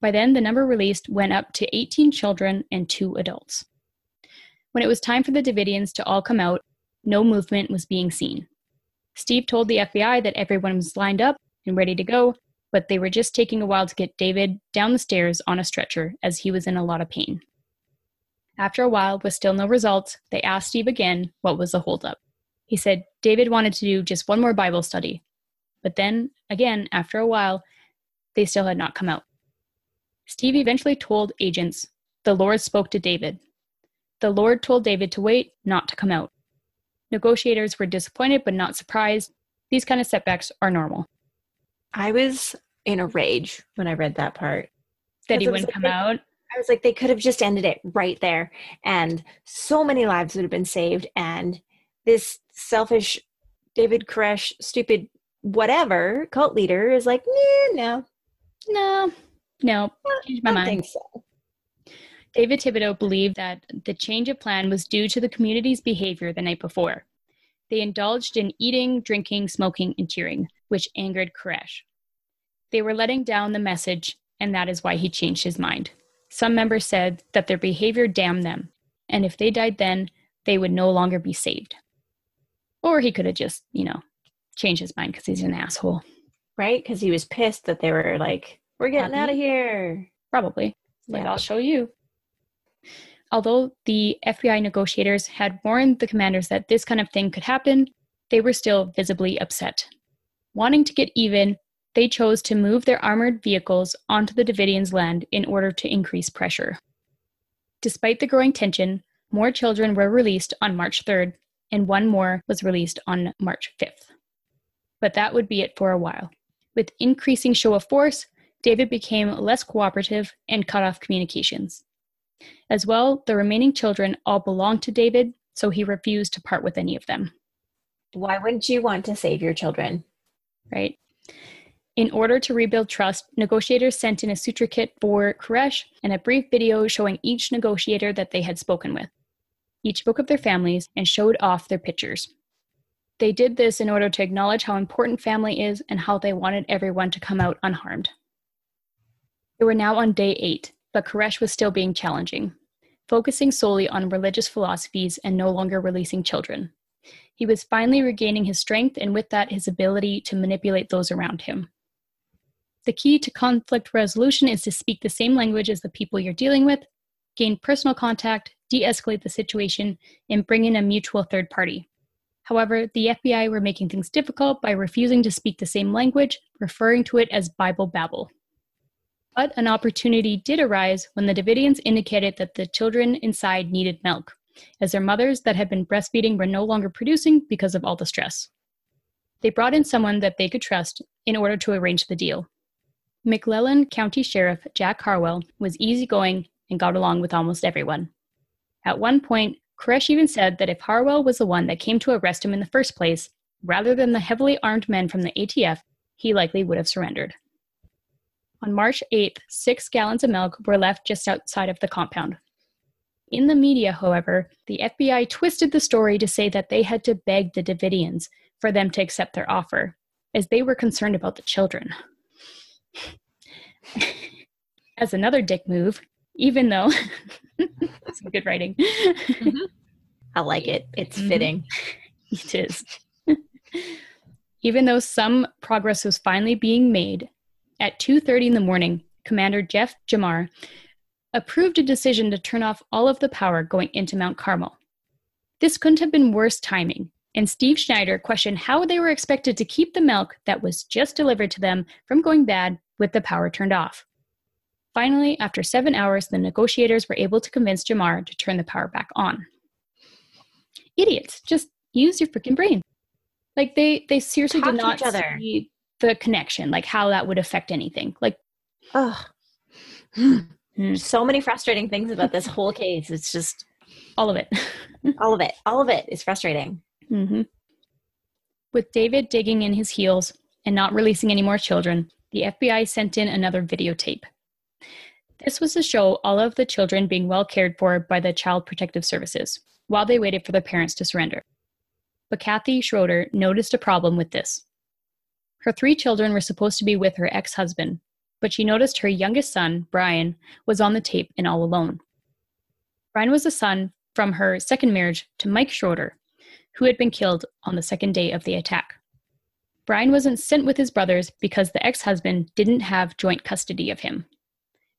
By then, the number released went up to 18 children and two adults. When it was time for the Davidians to all come out, no movement was being seen. Steve told the FBI that everyone was lined up and ready to go, but they were just taking a while to get David down the stairs on a stretcher as he was in a lot of pain. After a while, with still no results, they asked Steve again what was the holdup. He said David wanted to do just one more Bible study. But then, again, after a while, they still had not come out. Steve eventually told agents, The Lord spoke to David. The Lord told David to wait, not to come out. Negotiators were disappointed but not surprised. These kind of setbacks are normal. I was in a rage when I read that part. That he wouldn't like, come out? I was like, they could have just ended it right there. And so many lives would have been saved. And this selfish David Koresh, stupid whatever cult leader is like, no, no, no, change my mind. think so. David Thibodeau believed that the change of plan was due to the community's behavior the night before. They indulged in eating, drinking, smoking, and cheering, which angered Koresh. They were letting down the message, and that is why he changed his mind. Some members said that their behavior damned them, and if they died then, they would no longer be saved. Or he could have just, you know, changed his mind because he's an asshole. Right? Because he was pissed that they were like, we're getting out of here. Probably. Like. I'll show you. Although the FBI negotiators had warned the commanders that this kind of thing could happen, they were still visibly upset. Wanting to get even, they chose to move their armored vehicles onto the Davidians' land in order to increase pressure. Despite the growing tension, more children were released on March 3rd, and one more was released on March 5th. But that would be it for a while. With increasing show of force, David became less cooperative and cut off communications. As well, the remaining children all belonged to David, so he refused to part with any of them. Why wouldn't you want to save your children? Right. In order to rebuild trust, negotiators sent in a suture kit for Koresh and a brief video showing each negotiator that they had spoken with. Each spoke of their families and showed off their pictures. They did this in order to acknowledge how important family is and how they wanted everyone to come out unharmed. They were now on day eight, but Koresh was still being challenging, focusing solely on religious philosophies and no longer releasing children. He was finally regaining his strength and with that, his ability to manipulate those around him. The key to conflict resolution is to speak the same language as the people you're dealing with, gain personal contact, de escalate the situation, and bring in a mutual third party. However, the FBI were making things difficult by refusing to speak the same language, referring to it as Bible babble. But an opportunity did arise when the Davidians indicated that the children inside needed milk, as their mothers that had been breastfeeding were no longer producing because of all the stress. They brought in someone that they could trust in order to arrange the deal. McLennan County Sheriff Jack Harwell was easygoing and got along with almost everyone. At one point, Koresh even said that if Harwell was the one that came to arrest him in the first place, rather than the heavily armed men from the ATF, he likely would have surrendered. On March 8th, six gallons of milk were left just outside of the compound. In the media, however, the FBI twisted the story to say that they had to beg the Davidians for them to accept their offer, as they were concerned about the children. As another dick move, even though some good writing. Mm-hmm. I like it. It's mm-hmm. fitting. It is. even though some progress was finally being made, at 2:30 in the morning, Commander Jeff Jamar approved a decision to turn off all of the power going into Mount Carmel. This couldn't have been worse timing, and Steve Schneider questioned how they were expected to keep the milk that was just delivered to them from going bad with the power turned off. Finally, after seven hours, the negotiators were able to convince Jamar to turn the power back on. Idiots, just use your freaking brain. Like they they seriously Talk did not see the connection, like how that would affect anything. Like, oh, hmm. so many frustrating things about this whole case. It's just all of it. all of it. All of it is frustrating. Mm-hmm. With David digging in his heels and not releasing any more children, the FBI sent in another videotape. This was to show all of the children being well cared for by the Child Protective Services while they waited for their parents to surrender. But Kathy Schroeder noticed a problem with this. Her three children were supposed to be with her ex husband, but she noticed her youngest son, Brian, was on the tape and all alone. Brian was a son from her second marriage to Mike Schroeder, who had been killed on the second day of the attack. Brian wasn't sent with his brothers because the ex husband didn't have joint custody of him.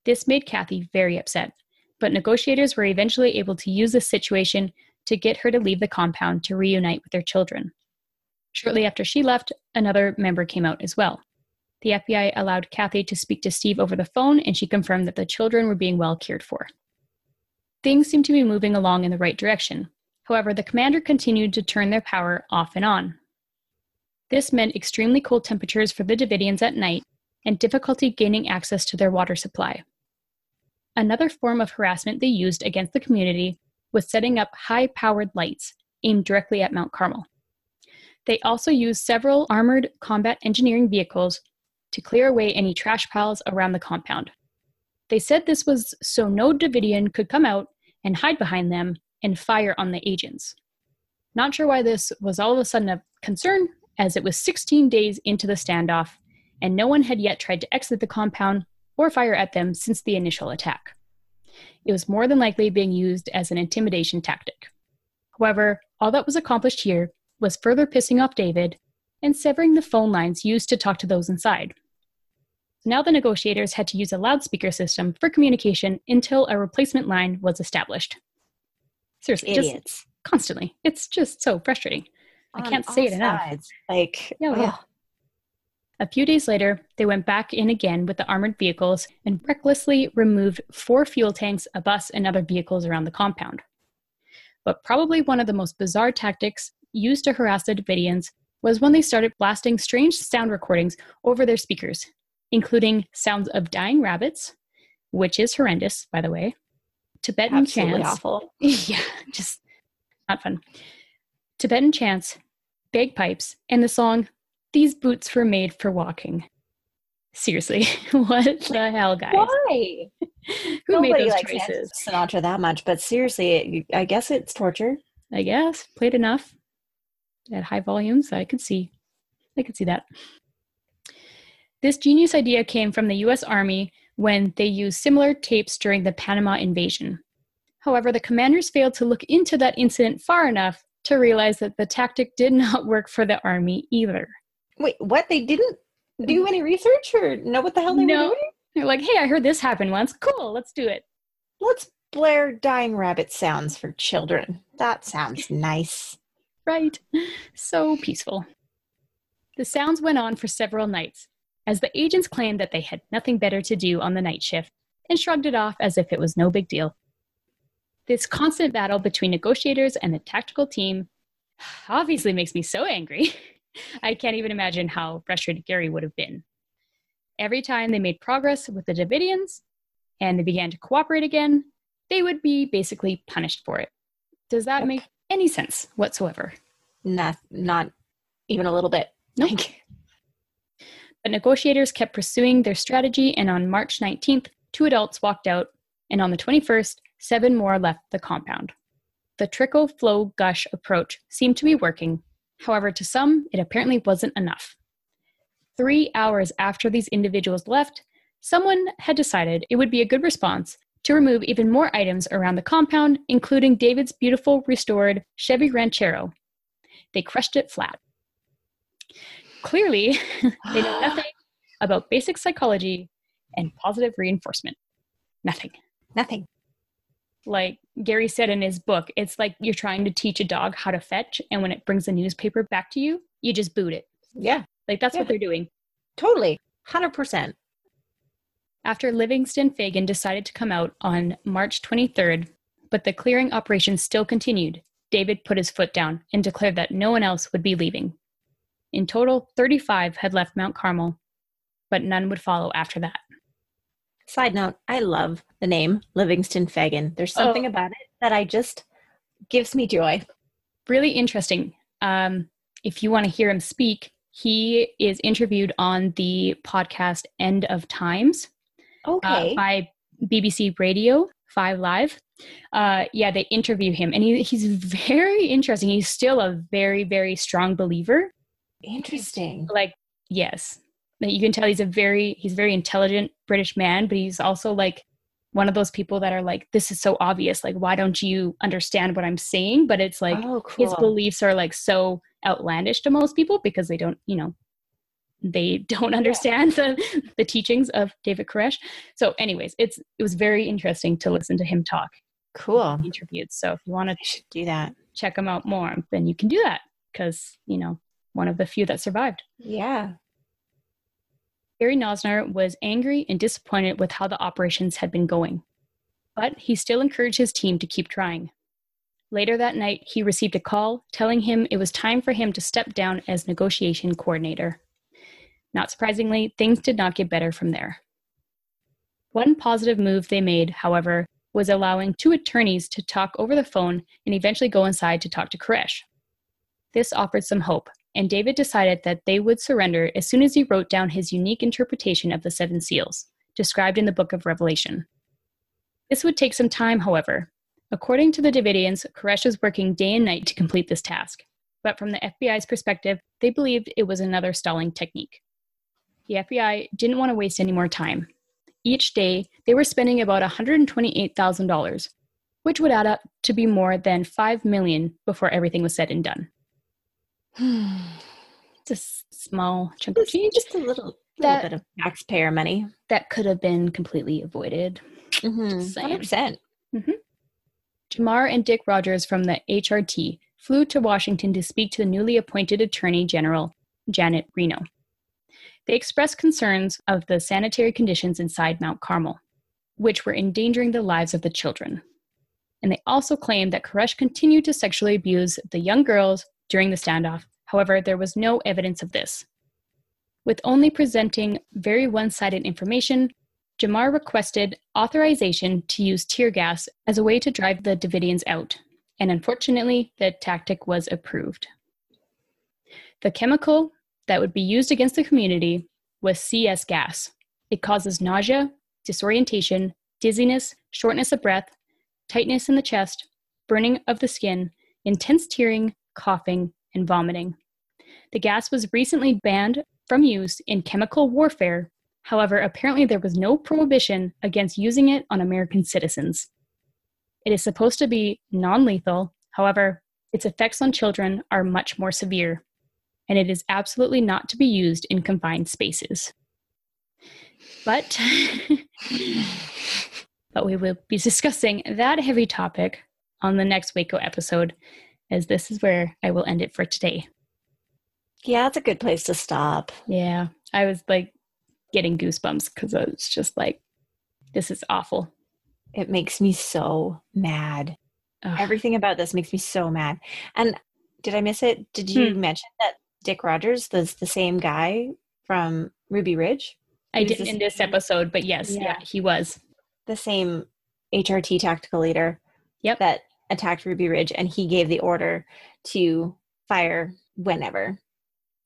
This made Kathy very upset, but negotiators were eventually able to use this situation to get her to leave the compound to reunite with their children. Shortly after she left, another member came out as well. The FBI allowed Kathy to speak to Steve over the phone, and she confirmed that the children were being well cared for. Things seemed to be moving along in the right direction. However, the commander continued to turn their power off and on. This meant extremely cold temperatures for the Davidians at night and difficulty gaining access to their water supply. Another form of harassment they used against the community was setting up high powered lights aimed directly at Mount Carmel. They also used several armored combat engineering vehicles to clear away any trash piles around the compound. They said this was so no Davidian could come out and hide behind them and fire on the agents. Not sure why this was all of a sudden a concern, as it was 16 days into the standoff, and no one had yet tried to exit the compound or fire at them since the initial attack. It was more than likely being used as an intimidation tactic. However, all that was accomplished here was further pissing off David and severing the phone lines used to talk to those inside. Now the negotiators had to use a loudspeaker system for communication until a replacement line was established. Seriously, Idiots. just constantly. It's just so frustrating. On I can't say it enough. Like, yeah, yeah. A few days later, they went back in again with the armored vehicles and recklessly removed four fuel tanks, a bus, and other vehicles around the compound. But probably one of the most bizarre tactics used to harass the Davidians was when they started blasting strange sound recordings over their speakers, including sounds of dying rabbits, which is horrendous, by the way, Tibetan Absolutely chants. awful. yeah, just not fun. Tibetan chants, bagpipes, and the song these boots were made for walking. Seriously, what the hell, guys? Why? Who Nobody made those likes choices? Sinatra that much, but seriously, I guess it's torture. I guess played enough at high volumes. I could see, I could see that. This genius idea came from the U.S. Army when they used similar tapes during the Panama invasion. However, the commanders failed to look into that incident far enough to realize that the tactic did not work for the Army either. Wait, what? They didn't do any research or know what the hell they no. were doing? They're like, hey, I heard this happen once. Cool, let's do it. Let's blare dying rabbit sounds for children. That sounds nice. right. So peaceful. The sounds went on for several nights, as the agents claimed that they had nothing better to do on the night shift and shrugged it off as if it was no big deal. This constant battle between negotiators and the tactical team obviously makes me so angry. I can't even imagine how frustrated Gary would have been. Every time they made progress with the Davidians and they began to cooperate again, they would be basically punished for it. Does that make any sense whatsoever? Not, not even a little bit. Nope. But negotiators kept pursuing their strategy, and on March 19th, two adults walked out, and on the 21st, seven more left the compound. The trickle flow gush approach seemed to be working. However, to some, it apparently wasn't enough. Three hours after these individuals left, someone had decided it would be a good response to remove even more items around the compound, including David's beautiful restored Chevy Ranchero. They crushed it flat. Clearly, they know nothing about basic psychology and positive reinforcement. Nothing. Nothing. Like Gary said in his book, it's like you're trying to teach a dog how to fetch, and when it brings a newspaper back to you, you just boot it. Yeah. Like that's yeah. what they're doing. Totally. 100%. After Livingston Fagan decided to come out on March 23rd, but the clearing operation still continued, David put his foot down and declared that no one else would be leaving. In total, 35 had left Mount Carmel, but none would follow after that. Side note, I love the name Livingston Fagan. There's something oh. about it that I just gives me joy. Really interesting. Um, if you want to hear him speak, he is interviewed on the podcast End of Times. Uh, okay. Uh, by BBC Radio 5 Live. Uh, yeah, they interview him, and he, he's very interesting. He's still a very, very strong believer. Interesting. Like, yes, you can tell he's a very he's a very intelligent british man but he's also like one of those people that are like this is so obvious. Like why don't you understand what i'm saying? But it's like oh, cool. his beliefs are like so outlandish to most people because they don't you know they don't understand yeah. the, the teachings of david koresh. So anyways it's it was very interesting to listen to him talk. Cool. Interviewed. So if you want to do that. check him out more then you can do that. Because you know one of the few that survived yeah Gary Noesner was angry and disappointed with how the operations had been going, but he still encouraged his team to keep trying. Later that night, he received a call telling him it was time for him to step down as negotiation coordinator. Not surprisingly, things did not get better from there. One positive move they made, however, was allowing two attorneys to talk over the phone and eventually go inside to talk to Koresh. This offered some hope, and David decided that they would surrender as soon as he wrote down his unique interpretation of the seven seals, described in the book of Revelation. This would take some time, however. According to the Davidians, Koresh was working day and night to complete this task, but from the FBI's perspective, they believed it was another stalling technique. The FBI didn't want to waste any more time. Each day, they were spending about $128,000, which would add up to be more than 5 million before everything was said and done. Just small chunk just, of change. Just a little, that, little bit of taxpayer money. That could have been completely avoided. Mm-hmm. 100%. Mm-hmm. Jamar and Dick Rogers from the HRT flew to Washington to speak to the newly appointed Attorney General, Janet Reno. They expressed concerns of the sanitary conditions inside Mount Carmel, which were endangering the lives of the children. And they also claimed that Koresh continued to sexually abuse the young girls during the standoff. However, there was no evidence of this. With only presenting very one sided information, Jamar requested authorization to use tear gas as a way to drive the Davidians out, and unfortunately, the tactic was approved. The chemical that would be used against the community was CS gas. It causes nausea, disorientation, dizziness, shortness of breath, tightness in the chest, burning of the skin, intense tearing, coughing, and vomiting. The gas was recently banned from use in chemical warfare. However, apparently there was no prohibition against using it on American citizens. It is supposed to be non lethal, however, its effects on children are much more severe. and it is absolutely not to be used in confined spaces. But but we will be discussing that heavy topic on the next Waco episode, as this is where I will end it for today. Yeah, it's a good place to stop. Yeah, I was like getting goosebumps because I was just like, this is awful. It makes me so mad. Ugh. Everything about this makes me so mad. And did I miss it? Did you hmm. mention that Dick Rogers is the same guy from Ruby Ridge? I didn't in this episode, but yes, yeah. yeah, he was the same HRT tactical leader. Yep. That attacked Ruby Ridge, and he gave the order to fire whenever.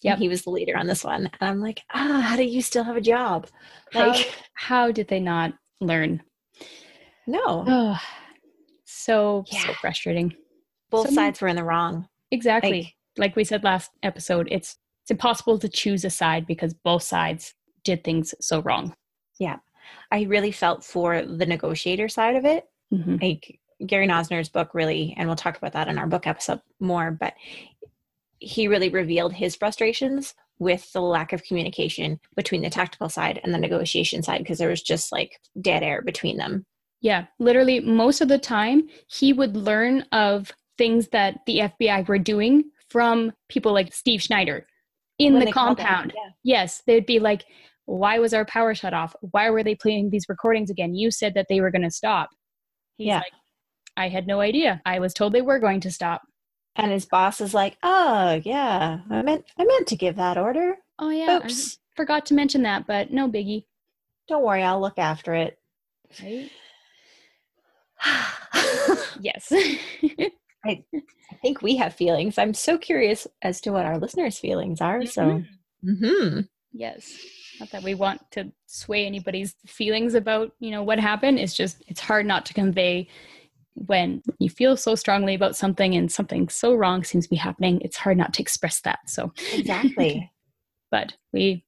Yeah, he was the leader on this one, and I'm like, ah, how do you still have a job? Like, how, how did they not learn? No. Oh, so yeah. so frustrating. Both so, sides were in the wrong. Exactly. Like, like we said last episode, it's it's impossible to choose a side because both sides did things so wrong. Yeah. I really felt for the negotiator side of it. Mm-hmm. Like Gary Noesner's book really, and we'll talk about that in our book episode more, but he really revealed his frustrations with the lack of communication between the tactical side and the negotiation side because there was just like dead air between them. Yeah, literally most of the time he would learn of things that the FBI were doing from people like Steve Schneider in when the compound. yeah. Yes, they'd be like, why was our power shut off? Why were they playing these recordings again? You said that they were going to stop. He's yeah. like, I had no idea. I was told they were going to stop. And his boss is like, "Oh, yeah, I meant I meant to give that order. Oh yeah, Oops. I forgot to mention that, but no biggie. Don't worry, I'll look after it." Right? yes. I, I think we have feelings. I'm so curious as to what our listeners' feelings are. Mm-hmm. So, mm-hmm. yes, not that we want to sway anybody's feelings about you know what happened. It's just it's hard not to convey when you feel so strongly about something and something so wrong seems to be happening. It's hard not to express that. So exactly. but we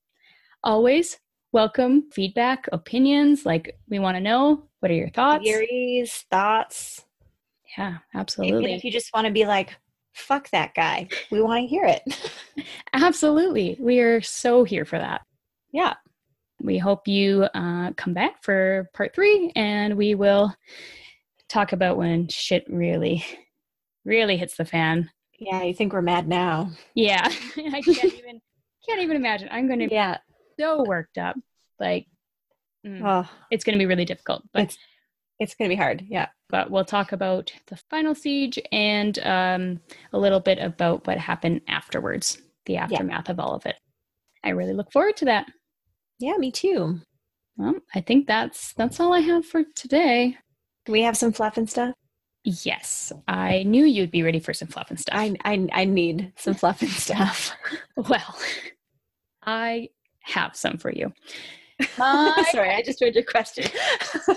always welcome feedback, opinions. Like we want to know what are your thoughts, theories, thoughts yeah, absolutely. Even if you just want to be like, fuck that guy, we want to hear it. absolutely. We are so here for that. Yeah. We hope you uh, come back for part three and we will talk about when shit really, really hits the fan. Yeah, you think we're mad now. Yeah. I can't even can't even imagine. I'm gonna yeah. be so worked up. Like mm, oh, it's gonna be really difficult. But it's it's gonna be hard, yeah but we'll talk about the final siege and um, a little bit about what happened afterwards, the aftermath yeah. of all of it. I really look forward to that. Yeah, me too. Well, I think that's that's all I have for today. Do we have some fluff and stuff? Yes, I knew you'd be ready for some fluff and stuff. I I, I need some fluff and stuff. well, I have some for you. Sorry, I just read your question.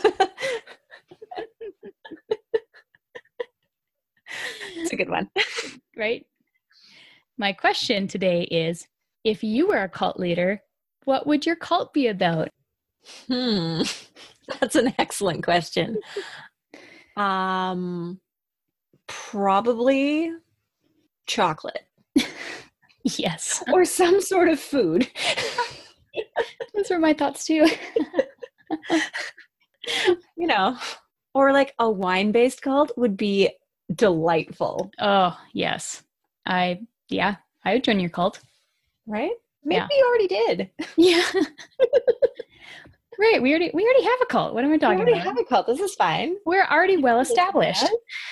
it's a good one. right? My question today is if you were a cult leader, what would your cult be about? Hmm. That's an excellent question. um probably chocolate. yes. Or some sort of food. Those were my thoughts too. you know, or like a wine based cult would be delightful. Oh, yes. I, yeah, I would join your cult. Right? Maybe yeah. you already did. Yeah. Right. We already, we already have a cult. What am I talking about? we already about? have a cult. This is fine. We're already well established.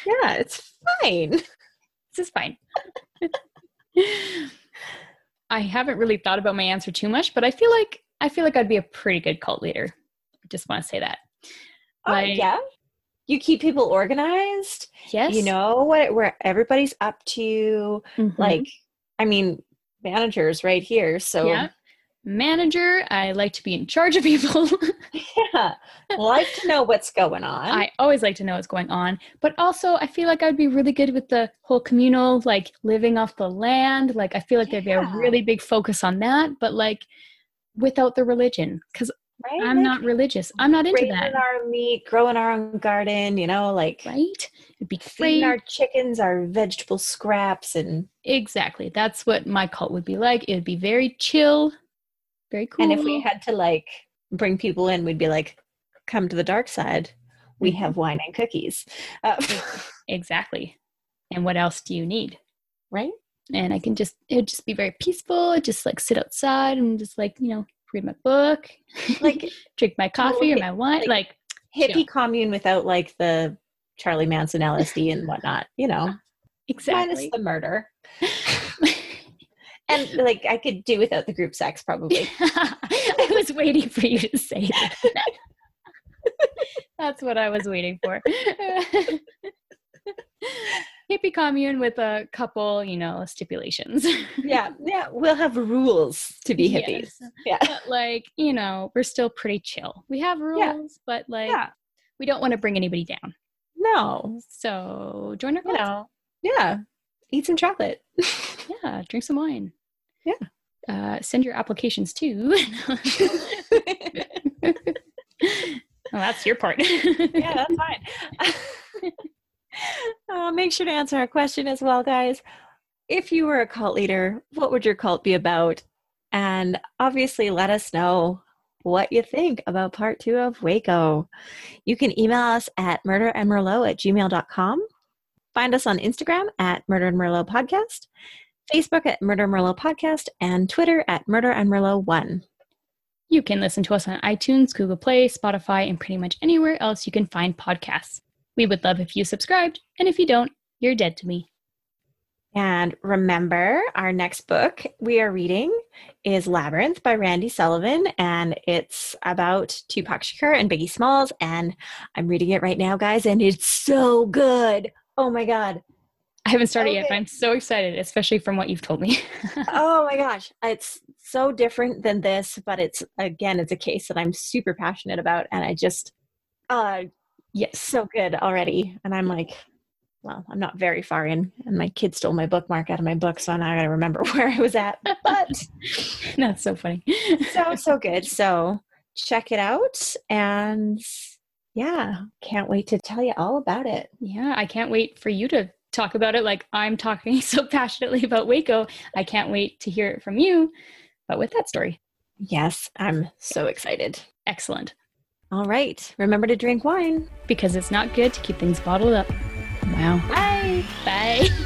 Yeah, it's fine. This is fine. I haven't really thought about my answer too much, but I feel like I feel like I'd be a pretty good cult leader. I just want to say that. Oh, like, yeah you keep people organized. Yes. You know what where everybody's up to. Mm-hmm. Like, I mean, managers right here. So yeah. Manager, I like to be in charge of people. yeah. Like to know what's going on. I always like to know what's going on. But also I feel like I'd be really good with the whole communal, like living off the land. Like I feel like yeah. there'd be a really big focus on that, but like without the religion. Because Right? I'm Like, not religious. I'm not into that. our meat, growing our own garden, you know, like Right? It'd be feeding our chickens our vegetable scraps and Exactly. That's what my cult would be like. It'd be very chill, very cool. and if we had to like bring people in, we'd be like, come to the dark side. We Mhm. have wine and cookies. Uh, exactly. And what else do you need? right? And I can just it'd just be very peaceful. Just like sit outside and just like, you know, read my book, Like drink my coffee or my wine. like- Like, hippie commune without like the Charlie Manson LSD and whatnot, you know, minus exactly. the murder. And like I could do without the group sex probably. I was waiting for you to say that. That's what I was waiting for. Hippie commune with a couple, you know, stipulations. yeah, yeah, we'll have rules to be hippies. Yes. Yeah. But like, you know, we're still pretty chill. We have rules, Yeah. but like Yeah. we don't want to bring anybody down. No, So join our you club. know, yeah, eat some chocolate. Yeah, drink some wine. Yeah. Uh, send your applications too. well, that's your part. yeah, that's fine. uh, make sure to answer our question as well, guys. If you were a cult leader, what would your cult be about? And obviously, let us know what you think about part two of Waco. You can email us at murderandmerlot at gmail.com. Find us on Instagram at Murder and Merlot Podcast, Facebook at Murder Merlot Podcast, and Twitter at Murder and Merlot 1. You can listen to us on iTunes, Google Play, Spotify, and pretty much anywhere else you can find podcasts. We would love if you subscribed, and if you don't, you're dead to me. And remember, our next book we are reading is Labyrinth by Randy Sullivan, and it's about Tupac Shakur and Biggie Smalls. And I'm reading it right now, guys, and it's so good. Oh my God. I haven't started yet, but I'm so excited, especially from what you've told me. Oh my gosh. It's so different than this, but it's again, it's a case that I'm super passionate about. And I just, uh, yes. so good already. And I'm like, well, I'm not very far in, and my kid stole my bookmark out of my book, so now I got to remember where I was at. But That's so funny. so so good. So check it out, and yeah, can't wait to tell you all about it. Yeah, I can't wait for you to talk about it like I'm talking so passionately about Waco. I can't wait to hear it from you, but with that story. Yes, I'm so excited. Excellent. All right, remember to drink wine. Because it's not good to keep things bottled up. Wow. Bye. Bye.